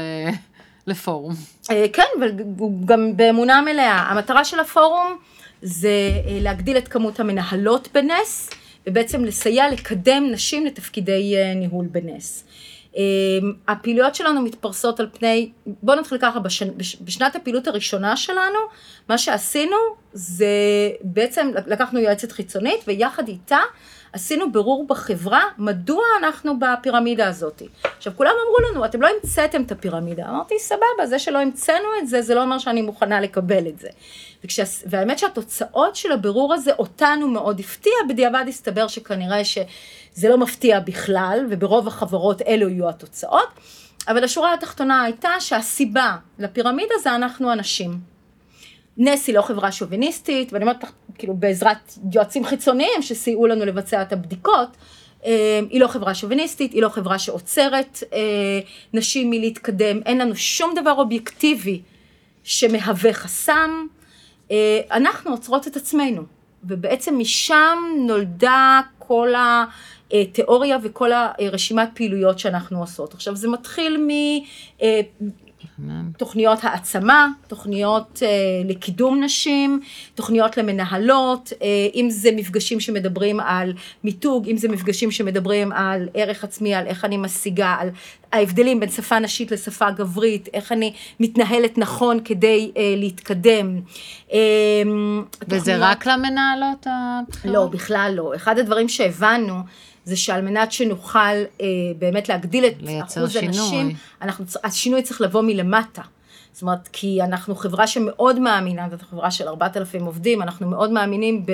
לפורום. אה, כן, וגם באמונה מלאה. המטרה של הפורום זה אה, להגדיל את כמות המנהלות בנס, ובעצם לסייע לקדם נשים לתפקידי אה, ניהול בנס. אה, הפעילויות שלנו מתפרסות על פני, בואו נתחיל ככה, בשנ, בשנת הפעילות הראשונה שלנו, מה שעשינו זה בעצם לקחנו יועצת חיצונית ויחד איתה עשינו ברור בחברה מדוע אנחנו בפירמידה הזאת. עכשיו כולם אמרו לנו, אתם לא המצאתם את הפירמידה. אמרתי, סבבה, זה שלא המצאנו את זה, זה לא אומר שאני מוכנה לקבל את זה. וכשה, והאמת שהתוצאות של הבירור הזה אותנו מאוד הפתיע, בדיעבד הסתבר שכנראה שזה לא מפתיע בכלל, וברוב החברות אלו יהיו התוצאות. אבל השורה התחתונה הייתה שהסיבה לפירמידה זה אנחנו הנשים. נס היא לא חברה שוביניסטית, ואני אומרת לך, כאילו בעזרת יועצים חיצוניים שסייעו לנו לבצע את הבדיקות, אה, היא לא חברה שוביניסטית, היא לא חברה שעוצרת אה, נשים מלהתקדם, אין לנו שום דבר אובייקטיבי שמהווה חסם, אה, אנחנו עוצרות את עצמנו, ובעצם משם נולדה כל התיאוריה וכל הרשימת פעילויות שאנחנו עושות. עכשיו זה מתחיל מ... תוכניות העצמה, תוכניות אה, לקידום נשים, תוכניות למנהלות, אה, אם זה מפגשים שמדברים על מיתוג, אם זה מפגשים שמדברים על ערך עצמי, על איך אני משיגה, על ההבדלים בין שפה נשית לשפה גברית, איך אני מתנהלת נכון כדי אה, להתקדם. אה, וזה תוכניות... רק למנהלות הבחירות? לא, בכלל לא. אחד הדברים שהבנו, זה שעל מנת שנוכל אה, באמת להגדיל את אחוז שינוי. הנשים, אנחנו, השינוי צריך לבוא מלמטה. זאת אומרת, כי אנחנו חברה שמאוד מאמינה, זאת חברה של 4,000 עובדים, אנחנו מאוד מאמינים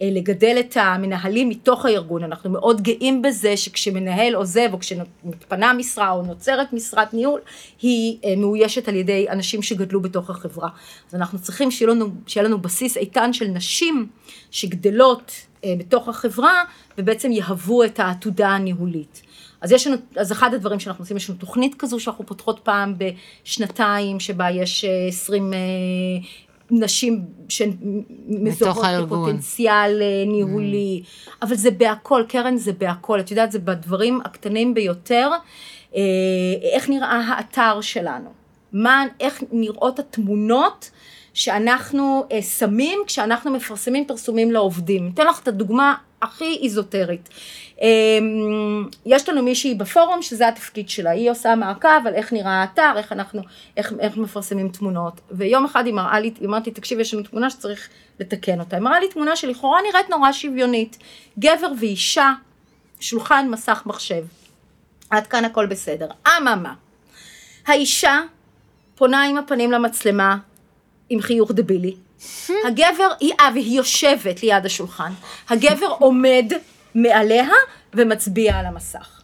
בלגדל את המנהלים מתוך הארגון, אנחנו מאוד גאים בזה שכשמנהל עוזב או כשמתפנה משרה או נוצרת משרת ניהול, היא אה, מאוישת על ידי אנשים שגדלו בתוך החברה. אז אנחנו צריכים שיהיה לנו, שיהיה לנו בסיס איתן של נשים שגדלות אה, בתוך החברה ובעצם יהוו את העתודה הניהולית. אז יש לנו, אז אחד הדברים שאנחנו עושים, יש לנו תוכנית כזו שאנחנו פותחות פעם בשנתיים, שבה יש 20 אה, נשים שמזוהות כפוטנציאל אה, ניהולי, mm. אבל זה בהכל, קרן זה בהכל, את יודעת, זה בדברים הקטנים ביותר, איך נראה האתר שלנו, מה, איך נראות התמונות שאנחנו אה, שמים כשאנחנו מפרסמים פרסומים לעובדים. אתן לך את הדוגמה הכי איזוטרית. אה, יש לנו מישהי בפורום שזה התפקיד שלה, היא עושה מעקב על איך נראה האתר, איך אנחנו, איך, איך מפרסמים תמונות. ויום אחד היא מראה לי, היא אמרת לי, תקשיב, יש לנו תמונה שצריך לתקן אותה. היא מראה לי תמונה שלכאורה נראית נורא שוויונית. גבר ואישה, שולחן, מסך, מחשב. עד כאן הכל בסדר. אממה, האישה פונה עם הפנים למצלמה, עם חיוך דבילי. הגבר, היא, אה, והיא יושבת ליד השולחן. הגבר עומד מעליה ומצביע על המסך.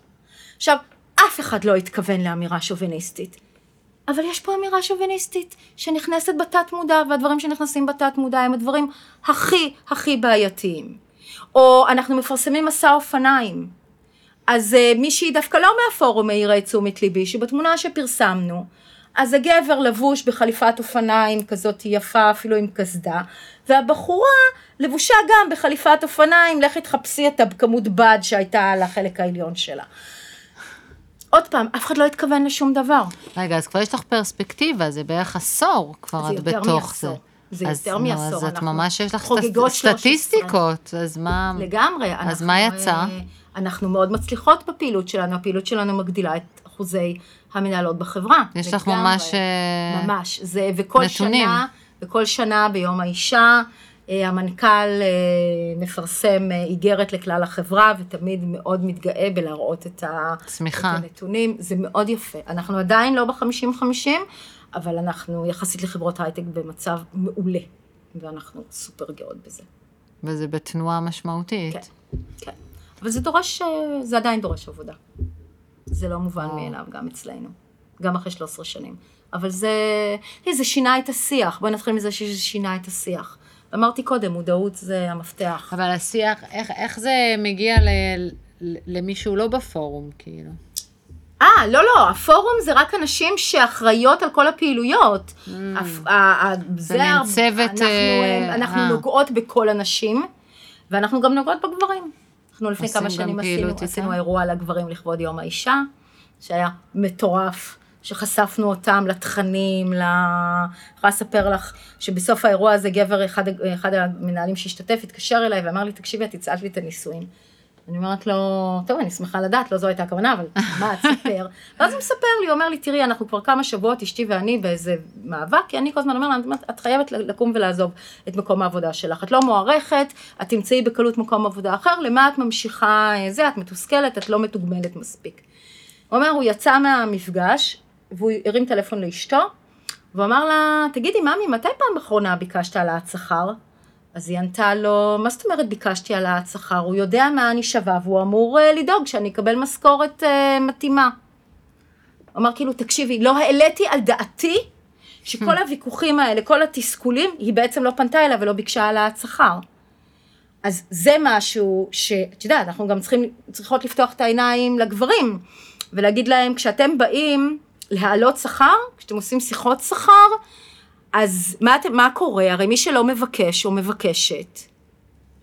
עכשיו, אף אחד לא התכוון לאמירה שוביניסטית. אבל יש פה אמירה שוביניסטית שנכנסת בתת מודע, והדברים שנכנסים בתת מודע הם הדברים הכי הכי בעייתיים. או אנחנו מפרסמים מסע אופניים. אז uh, מישהי דווקא לא מהפורום העירה את תשומת ליבי, שבתמונה שפרסמנו, אז הגבר לבוש בחליפת אופניים כזאת יפה, אפילו עם קסדה, והבחורה לבושה גם בחליפת אופניים, לכי תחפשי את הכמות בד שהייתה על החלק העליון שלה. עוד פעם, אף אחד לא התכוון לשום דבר. רגע, אז כבר יש לך פרספקטיבה, זה בערך עשור כבר את בתוך מעשור. זה. זה יותר מעשור. אז את ממש יש לך סטטיסטיקות, אז מה... לגמרי. אז מה יצא? אה, אנחנו מאוד מצליחות בפעילות שלנו, הפעילות שלנו מגדילה את אחוזי המנהלות בחברה. יש לך ממש אה, ממש, זה, וכל נתונים. שנה, וכל שנה ביום האישה, אה, המנכ"ל אה, מפרסם איגרת לכלל החברה, ותמיד מאוד מתגאה בלהראות את, צמיחה. את הנתונים, זה מאוד יפה. אנחנו עדיין לא ב-50-50, אבל אנחנו יחסית לחברות הייטק במצב מעולה, ואנחנו סופר גאות בזה. וזה בתנועה משמעותית. כן, כן. אבל זה דורש, זה עדיין דורש עבודה. זה לא מובן. מאליו גם אצלנו, גם אחרי 13 שנים. אבל זה, זה שינה את השיח, בואי נתחיל מזה שזה שינה את השיח. אמרתי קודם, מודעות זה המפתח. אבל השיח, איך, איך זה מגיע ל, למי שהוא לא בפורום, כאילו? אה, לא, לא, הפורום זה רק אנשים שאחראיות על כל הפעילויות. Mm. זה מין צוות... אנחנו, אה, אנחנו אה. נוגעות בכל הנשים, ואנחנו גם נוגעות בגברים. אנחנו לפני כמה שנים עשינו, עשינו אירוע לגברים לכבוד יום האישה, שהיה מטורף. שחשפנו אותם לתכנים, ל... אני יכולה לספר לך שבסוף האירוע הזה גבר, אחד, אחד המנהלים שהשתתף, התקשר אליי ואמר לי, תקשיבי, את הצעת לי את הנישואים. אני אומרת לו, טוב, אני שמחה לדעת, לא זו הייתה הכוונה, אבל מה, תספר. ואז הוא מספר לי, הוא אומר לי, תראי, אנחנו כבר כמה שבועות, אשתי ואני, באיזה מאבק, כי אני כל הזמן אומר לה, את חייבת לקום ולעזוב את מקום העבודה שלך. את לא מוערכת, את תמצאי בקלות מקום עבודה אחר, למה את ממשיכה אה, זה, את מתוסכלת, את לא מתוגמלת מספיק. הוא אומר, הוא יצא מהמפגש, והוא הרים טלפון לאשתו, והוא אמר לה, תגידי, ממי, מתי פעם אחרונה ביקשת העלאת שכר? אז היא ענתה לו, מה זאת אומרת ביקשתי העלאת שכר? הוא יודע מה אני שווה והוא אמור uh, לדאוג שאני אקבל משכורת uh, מתאימה. הוא אמר כאילו, תקשיבי, לא העליתי על דעתי שכל הוויכוחים האלה, כל התסכולים, היא בעצם לא פנתה אליו ולא ביקשה העלאת שכר. אז זה משהו שאת יודעת, אנחנו גם צריכים, צריכות לפתוח את העיניים לגברים ולהגיד להם, כשאתם באים להעלות שכר, כשאתם עושים שיחות שכר, אז מה, מה קורה? הרי מי שלא מבקש או מבקשת,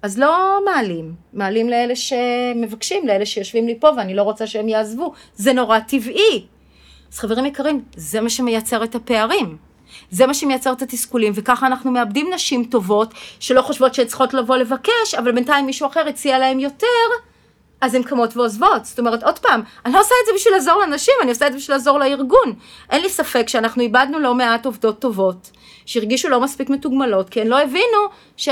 אז לא מעלים. מעלים לאלה שמבקשים, לאלה שיושבים לי פה ואני לא רוצה שהם יעזבו. זה נורא טבעי. אז חברים יקרים, זה מה שמייצר את הפערים. זה מה שמייצר את התסכולים, וככה אנחנו מאבדים נשים טובות שלא חושבות שהן צריכות לבוא לבקש, אבל בינתיים מישהו אחר הציע להם יותר, אז הן קמות ועוזבות. זאת אומרת, עוד פעם, אני לא עושה את זה בשביל לעזור לנשים, אני עושה את זה בשביל לעזור לארגון. אין לי ספק שאנחנו איבדנו לא מעט עובדות טובות, שהרגישו לא מספיק מתוגמלות, כי הן לא הבינו ש...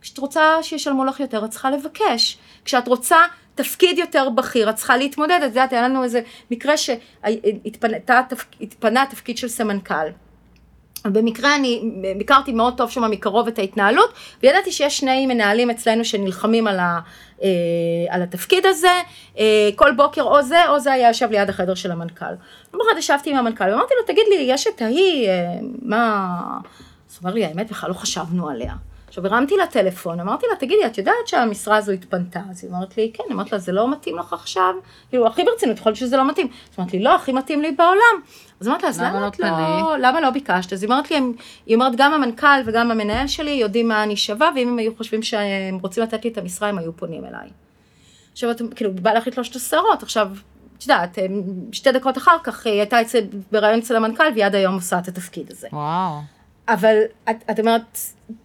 כשאת רוצה שישלמו לך יותר, את צריכה לבקש. כשאת רוצה תפקיד יותר בכיר, את צריכה להתמודד, את יודעת, היה לנו איזה מקרה שהתפנה התפקיד של סמנכ"ל. במקרה אני ביקרתי מאוד טוב שם מקרוב את ההתנהלות, וידעתי שיש שני מנהלים אצלנו שנלחמים על, ה, אה, על התפקיד הזה, אה, כל בוקר או זה או זה היה יושב ליד החדר של המנכ"ל. יום אחד ישבתי עם המנכ"ל ואמרתי לו, תגיד לי, יש את ההיא, אה, מה... אז הוא אומר לי, האמת, בכלל לא חשבנו עליה. עכשיו הרמתי לה טלפון, אמרתי לה, תגידי, את יודעת שהמשרה הזו התפנתה? אז היא אמרת לי, כן, אמרתי לה, זה לא מתאים לך עכשיו? כאילו, הכי ברצינות, יכול להיות שזה לא מתאים. אז אמרתי לי, לא, הכי מתאים לי בעולם. אז אמרתי לה, אז למה, את לא, למה לא ביקשת? אז היא אמרת לי, היא אומרת, גם המנכ"ל וגם המנהל שלי יודעים מה אני שווה, ואם הם היו חושבים שהם רוצים לתת לי את המשרה, הם היו פונים אליי. עכשיו, את, כאילו, בא לך לתלוש את השערות, עכשיו, את יודעת, שתי דקות אחר כך היא הייתה אצל, בראיון אצל המנכ"ל, והיא עד היום עושה את התפקיד הזה. וואו. אבל את, את אומרת,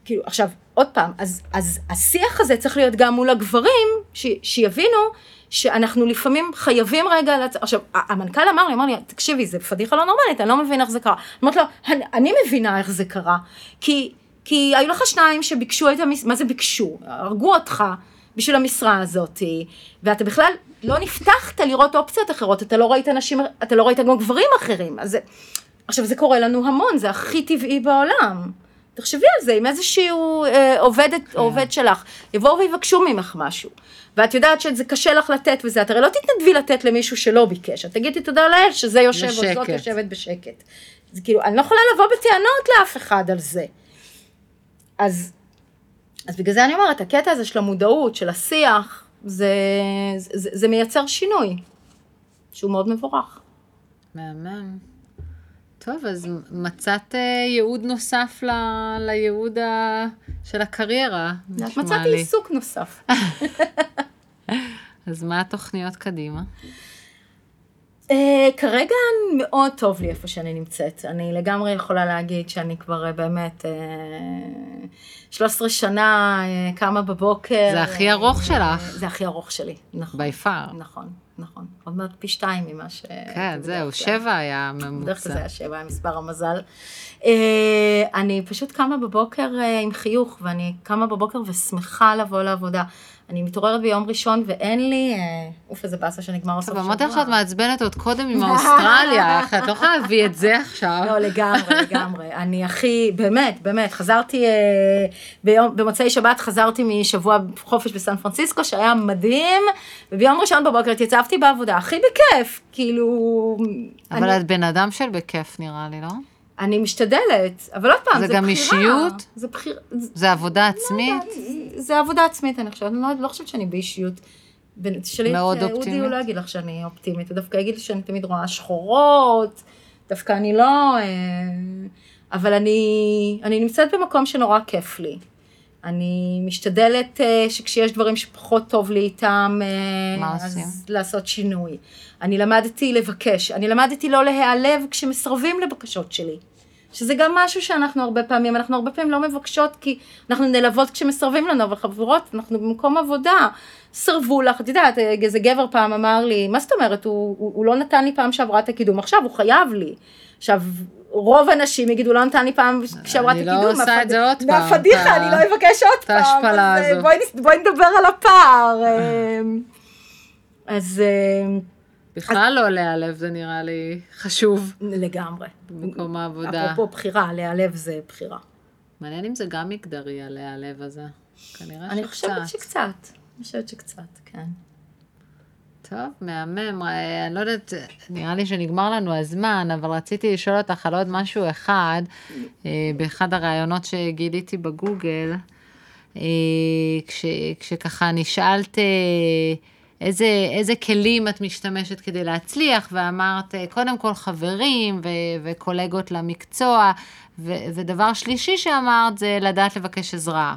כאילו, עכשיו, עוד פעם, אז, אז השיח הזה צריך להיות גם מול הגברים, ש, שיבינו שאנחנו לפעמים חייבים רגע, לצ... עכשיו, המנכ"ל אמר לי, אמר לי, תקשיבי, זה פדיחה לא נורמלית, אני לא מבין איך זה קרה. אמרתי לו, אני, אני מבינה איך זה קרה, כי, כי היו לך שניים שביקשו את המשרה, מה זה ביקשו? הרגו אותך בשביל המשרה הזאת, ואתה בכלל לא נפתחת לראות אופציות אחרות, אתה לא ראית אנשים, אתה לא ראית גם גברים אחרים, אז זה... עכשיו, זה קורה לנו המון, זה הכי טבעי בעולם. תחשבי על זה, אם איזשהו אה, עובדת או כן. עובד שלך יבואו ויבקשו ממך משהו, ואת יודעת שזה קשה לך לתת וזה, את הרי לא תתנדבי לתת למישהו שלא ביקש, את תגידי תודה לאל שזה יושב בשקט. או זאת יושבת בשקט. זה כאילו, אני לא יכולה לבוא בטענות לאף אחד על זה. אז, אז בגלל זה אני אומרת, הקטע הזה של המודעות, של השיח, זה, זה, זה, זה מייצר שינוי, שהוא מאוד מבורך. מהמם. טוב, אז מצאת אה, ייעוד נוסף ל... לייעוד ה... של הקריירה, נשמע מצאתי לי. עיסוק נוסף. אז מה התוכניות קדימה? Uh, כרגע מאוד טוב לי איפה שאני נמצאת. אני לגמרי יכולה להגיד שאני כבר uh, באמת uh, 13 שנה uh, קמה בבוקר. זה הכי ארוך uh, שלך. זה הכי ארוך שלי, נכון. בי פאר. נכון. נכון, עוד מעט פי שתיים ממה ש... כן, זהו, שבע היה ממוצע. בדרך כלל זה היה שבע, היה מספר המזל. אה, אני פשוט קמה בבוקר אה, עם חיוך, ואני קמה בבוקר ושמחה לבוא לעבודה. אני מתעוררת ביום ראשון ואין לי, אה, אוף איזה באסה שנגמר הסוף שבוע. אמרתי לך שאת מעצבנת עוד קודם עם האוסטרליה, את לא יכולה להביא את זה עכשיו. לא, לגמרי, לגמרי. אני הכי, באמת, באמת, חזרתי, ביום, במוצאי שבת חזרתי משבוע חופש בסן פרנסיסקו, שהיה מדהים, וביום ראשון בבוקר התייצבתי בעבודה, הכי בכיף, כאילו... אבל אני... את בן אדם של בכיף נראה לי, לא? אני משתדלת, אבל עוד פעם, זה, זה גם בחירה. אישיות? זה בחירה. זה עבודה עצמית? לא, זה עבודה עצמית, אני חושבת, אני לא, לא חושבת שאני באישיות. תשאלי את אודי, הוא לא יגיד לך שאני אופטימית, הוא דווקא יגיד שאני תמיד רואה שחורות, דווקא אני לא... אה, אבל אני, אני נמצאת במקום שנורא כיף לי. אני משתדלת אה, שכשיש דברים שפחות טוב לי איתם, אה, אז עושים? לעשות שינוי. אני למדתי לבקש, אני למדתי לא להיעלב כשמסרבים לבקשות שלי. שזה גם משהו שאנחנו הרבה פעמים, אנחנו הרבה פעמים לא מבקשות כי אנחנו נעלבות כשמסרבים לנו, אבל חברות, אנחנו במקום עבודה, סרבו לך, את יודעת, איזה גבר פעם אמר לי, מה זאת אומרת, הוא, הוא, הוא לא נתן לי פעם שעברה את הקידום, עכשיו הוא חייב לי. עכשיו, רוב הנשים יגידו, לא נתן לי פעם כשעברה את הקידום. אני לא עושה את זה עוד פעם. מהפדיחה, אני לא אבקש עוד פעם. את ההשפלה הזו. בואי נדבר על הפער. אה, אז... אה, בכלל לא להיעלב זה נראה לי חשוב. לגמרי. במקום העבודה. אפרופו בחירה, להיעלב זה בחירה. מעניין אם זה גם מגדרי, הלהיעלב הזה. כנראה שקצת. אני חושבת שקצת. אני חושבת שקצת, כן. טוב, מהמם. אה, אני לא יודעת, נראה לי שנגמר לנו הזמן, אבל רציתי לשאול אותך על עוד משהו אחד, אה, באחד הראיונות שגיליתי בגוגל, אה, כש, כשככה נשאלת איזה, איזה כלים את משתמשת כדי להצליח, ואמרת, קודם כל חברים ו, וקולגות למקצוע, ו, ודבר שלישי שאמרת זה לדעת לבקש עזרה.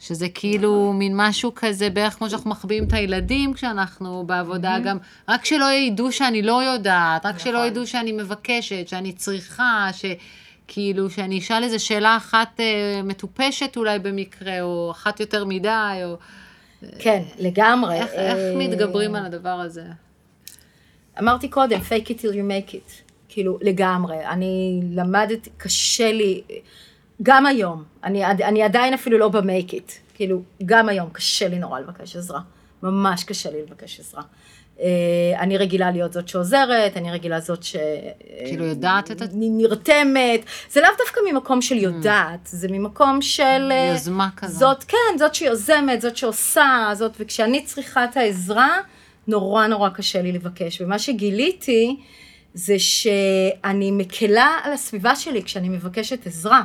שזה כאילו מין משהו כזה, בערך כמו שאנחנו מחביאים את הילדים כשאנחנו בעבודה, גם רק שלא ידעו שאני לא יודעת, רק שלא נכון. ידעו שאני מבקשת, שאני צריכה, שכאילו, שאני אשאל איזה שאלה אחת אה, מטופשת אולי במקרה, או אחת יותר מדי, או... כן, לגמרי. איך, איך אה, מתגברים על הדבר הזה? אמרתי קודם, fake it till you make it. כאילו, לגמרי. אני למדתי, קשה לי, גם היום, אני, אני עדיין אפילו לא במייק איט, כאילו, גם היום קשה לי נורא לבקש עזרה. ממש קשה לי לבקש עזרה. אה, אני רגילה להיות זאת שעוזרת, אני רגילה זאת ש... כאילו יודעת את נרתמת. זה לאו דווקא ממקום של יודעת, זה ממקום של... אה, יוזמה כזאת. זאת, כן, זאת שיוזמת, זאת שעושה, זאת, וכשאני צריכה את העזרה, נורא נורא קשה לי לבקש. ומה שגיליתי, זה שאני מקלה על הסביבה שלי כשאני מבקשת עזרה.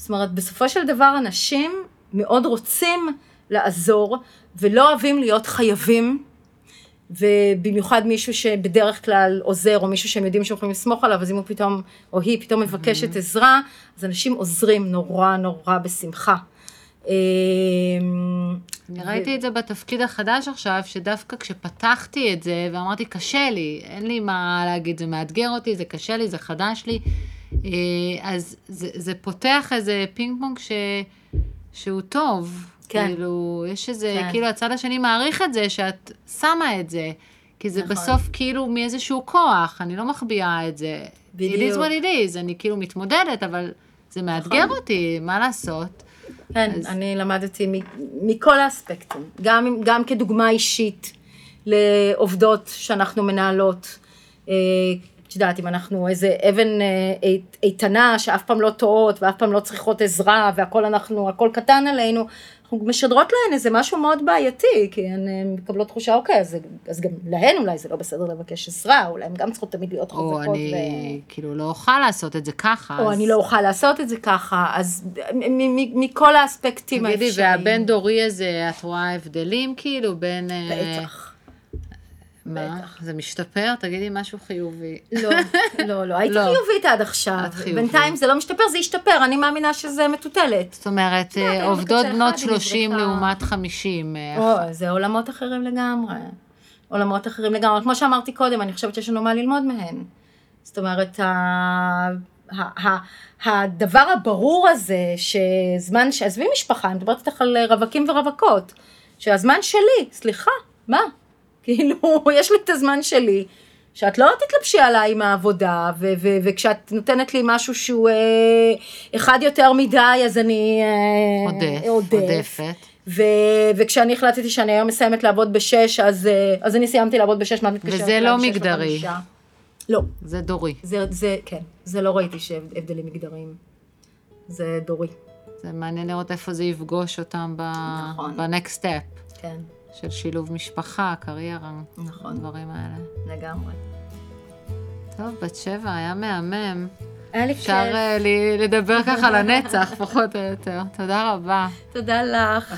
זאת אומרת, בסופו של דבר אנשים מאוד רוצים לעזור, ולא אוהבים להיות חייבים. ובמיוחד מישהו שבדרך כלל עוזר, או מישהו שהם יודעים שהם יכולים לסמוך עליו, אז אם הוא פתאום, או היא פתאום מבקשת עזרה, אז אנשים עוזרים נורא נורא בשמחה. אמ, אני ראיתי את זה בתפקיד החדש עכשיו, שדווקא כשפתחתי את זה, ואמרתי, קשה לי, אין לי מה להגיד, זה מאתגר אותי, זה קשה לי, זה חדש לי, אז זה, זה פותח איזה פינג פונג ש, שהוא טוב. כן. כאילו, יש איזה, כן. כאילו הצד השני מעריך את זה, שאת שמה את זה. כי זה נכון. בסוף כאילו מאיזשהו כוח, אני לא מחביאה את זה. בדיוק. It is what it is, אני כאילו מתמודדת, אבל זה מאתגר אותי, מה לעשות? כן, אז- אני למדתי מ- מכל האספקטים, גם, גם כדוגמה אישית לעובדות שאנחנו מנהלות. את יודעת, אם אנחנו איזה אבן אה, אית- איתנה שאף פעם לא טועות ואף פעם לא צריכות עזרה והכל אנחנו, הכל קטן עלינו, אנחנו משדרות להן איזה משהו מאוד בעייתי, כי הן אה, מקבלות תחושה, אוקיי, אז, אז גם להן אולי זה לא בסדר לבקש עזרה, אולי הן גם צריכות תמיד להיות חזקות. או אני כאילו לא אוכל לעשות את זה ככה. או אז- אני לא אוכל לעשות את זה ככה, אז מ- מ- מכל האספקטים תגידי, האפשריים. והבין דורי הזה, את רואה הבדלים כאילו בין... אה, בטח. מה? זה משתפר? תגידי משהו חיובי. לא, לא, לא, הייתי לא. חיובית עד עכשיו. את חיובית. בינתיים זה לא משתפר, זה ישתפר, אני מאמינה שזה מטוטלת. זאת אומרת, יודעת, אה, עובדות בנות אחד, היא 30 נזרקה. לעומת 50. אה, או, זה עולמות אחרים לגמרי. עולמות אחרים לגמרי. כמו שאמרתי קודם, אני חושבת שיש לנו מה ללמוד מהן. זאת אומרת, ה... ה- ה- הדבר הברור הזה, שזמן, עזבי משפחה, אני מדברת איתך על רווקים ורווקות, שהזמן שלי, סליחה, מה? כאילו, יש לי את הזמן שלי, שאת לא תתלבשי עליי עם העבודה, ו- ו- וכשאת נותנת לי משהו שהוא אה, אחד יותר מדי, אז אני אה, עודף, עודף. עודפת. ו- וכשאני החלטתי שאני היום מסיימת לעבוד בשש, אז, אה, אז אני סיימתי לעבוד בשש, מה מתקשרת וזה לא מגדרי. לא, זה דורי. זה, זה, כן, זה לא ראיתי שהבדלים מגדריים. זה דורי, זה מעניין לראות איפה זה יפגוש אותם ב- נכון. ב-next step כן, של שילוב משפחה, קריירה, נכון, הדברים האלה. לגמרי. טוב, בת שבע, היה מהמם. היה לי אפשר כיף, אה, לי- לדבר ככה לנצח, פחות או יותר. תודה רבה. תודה לך.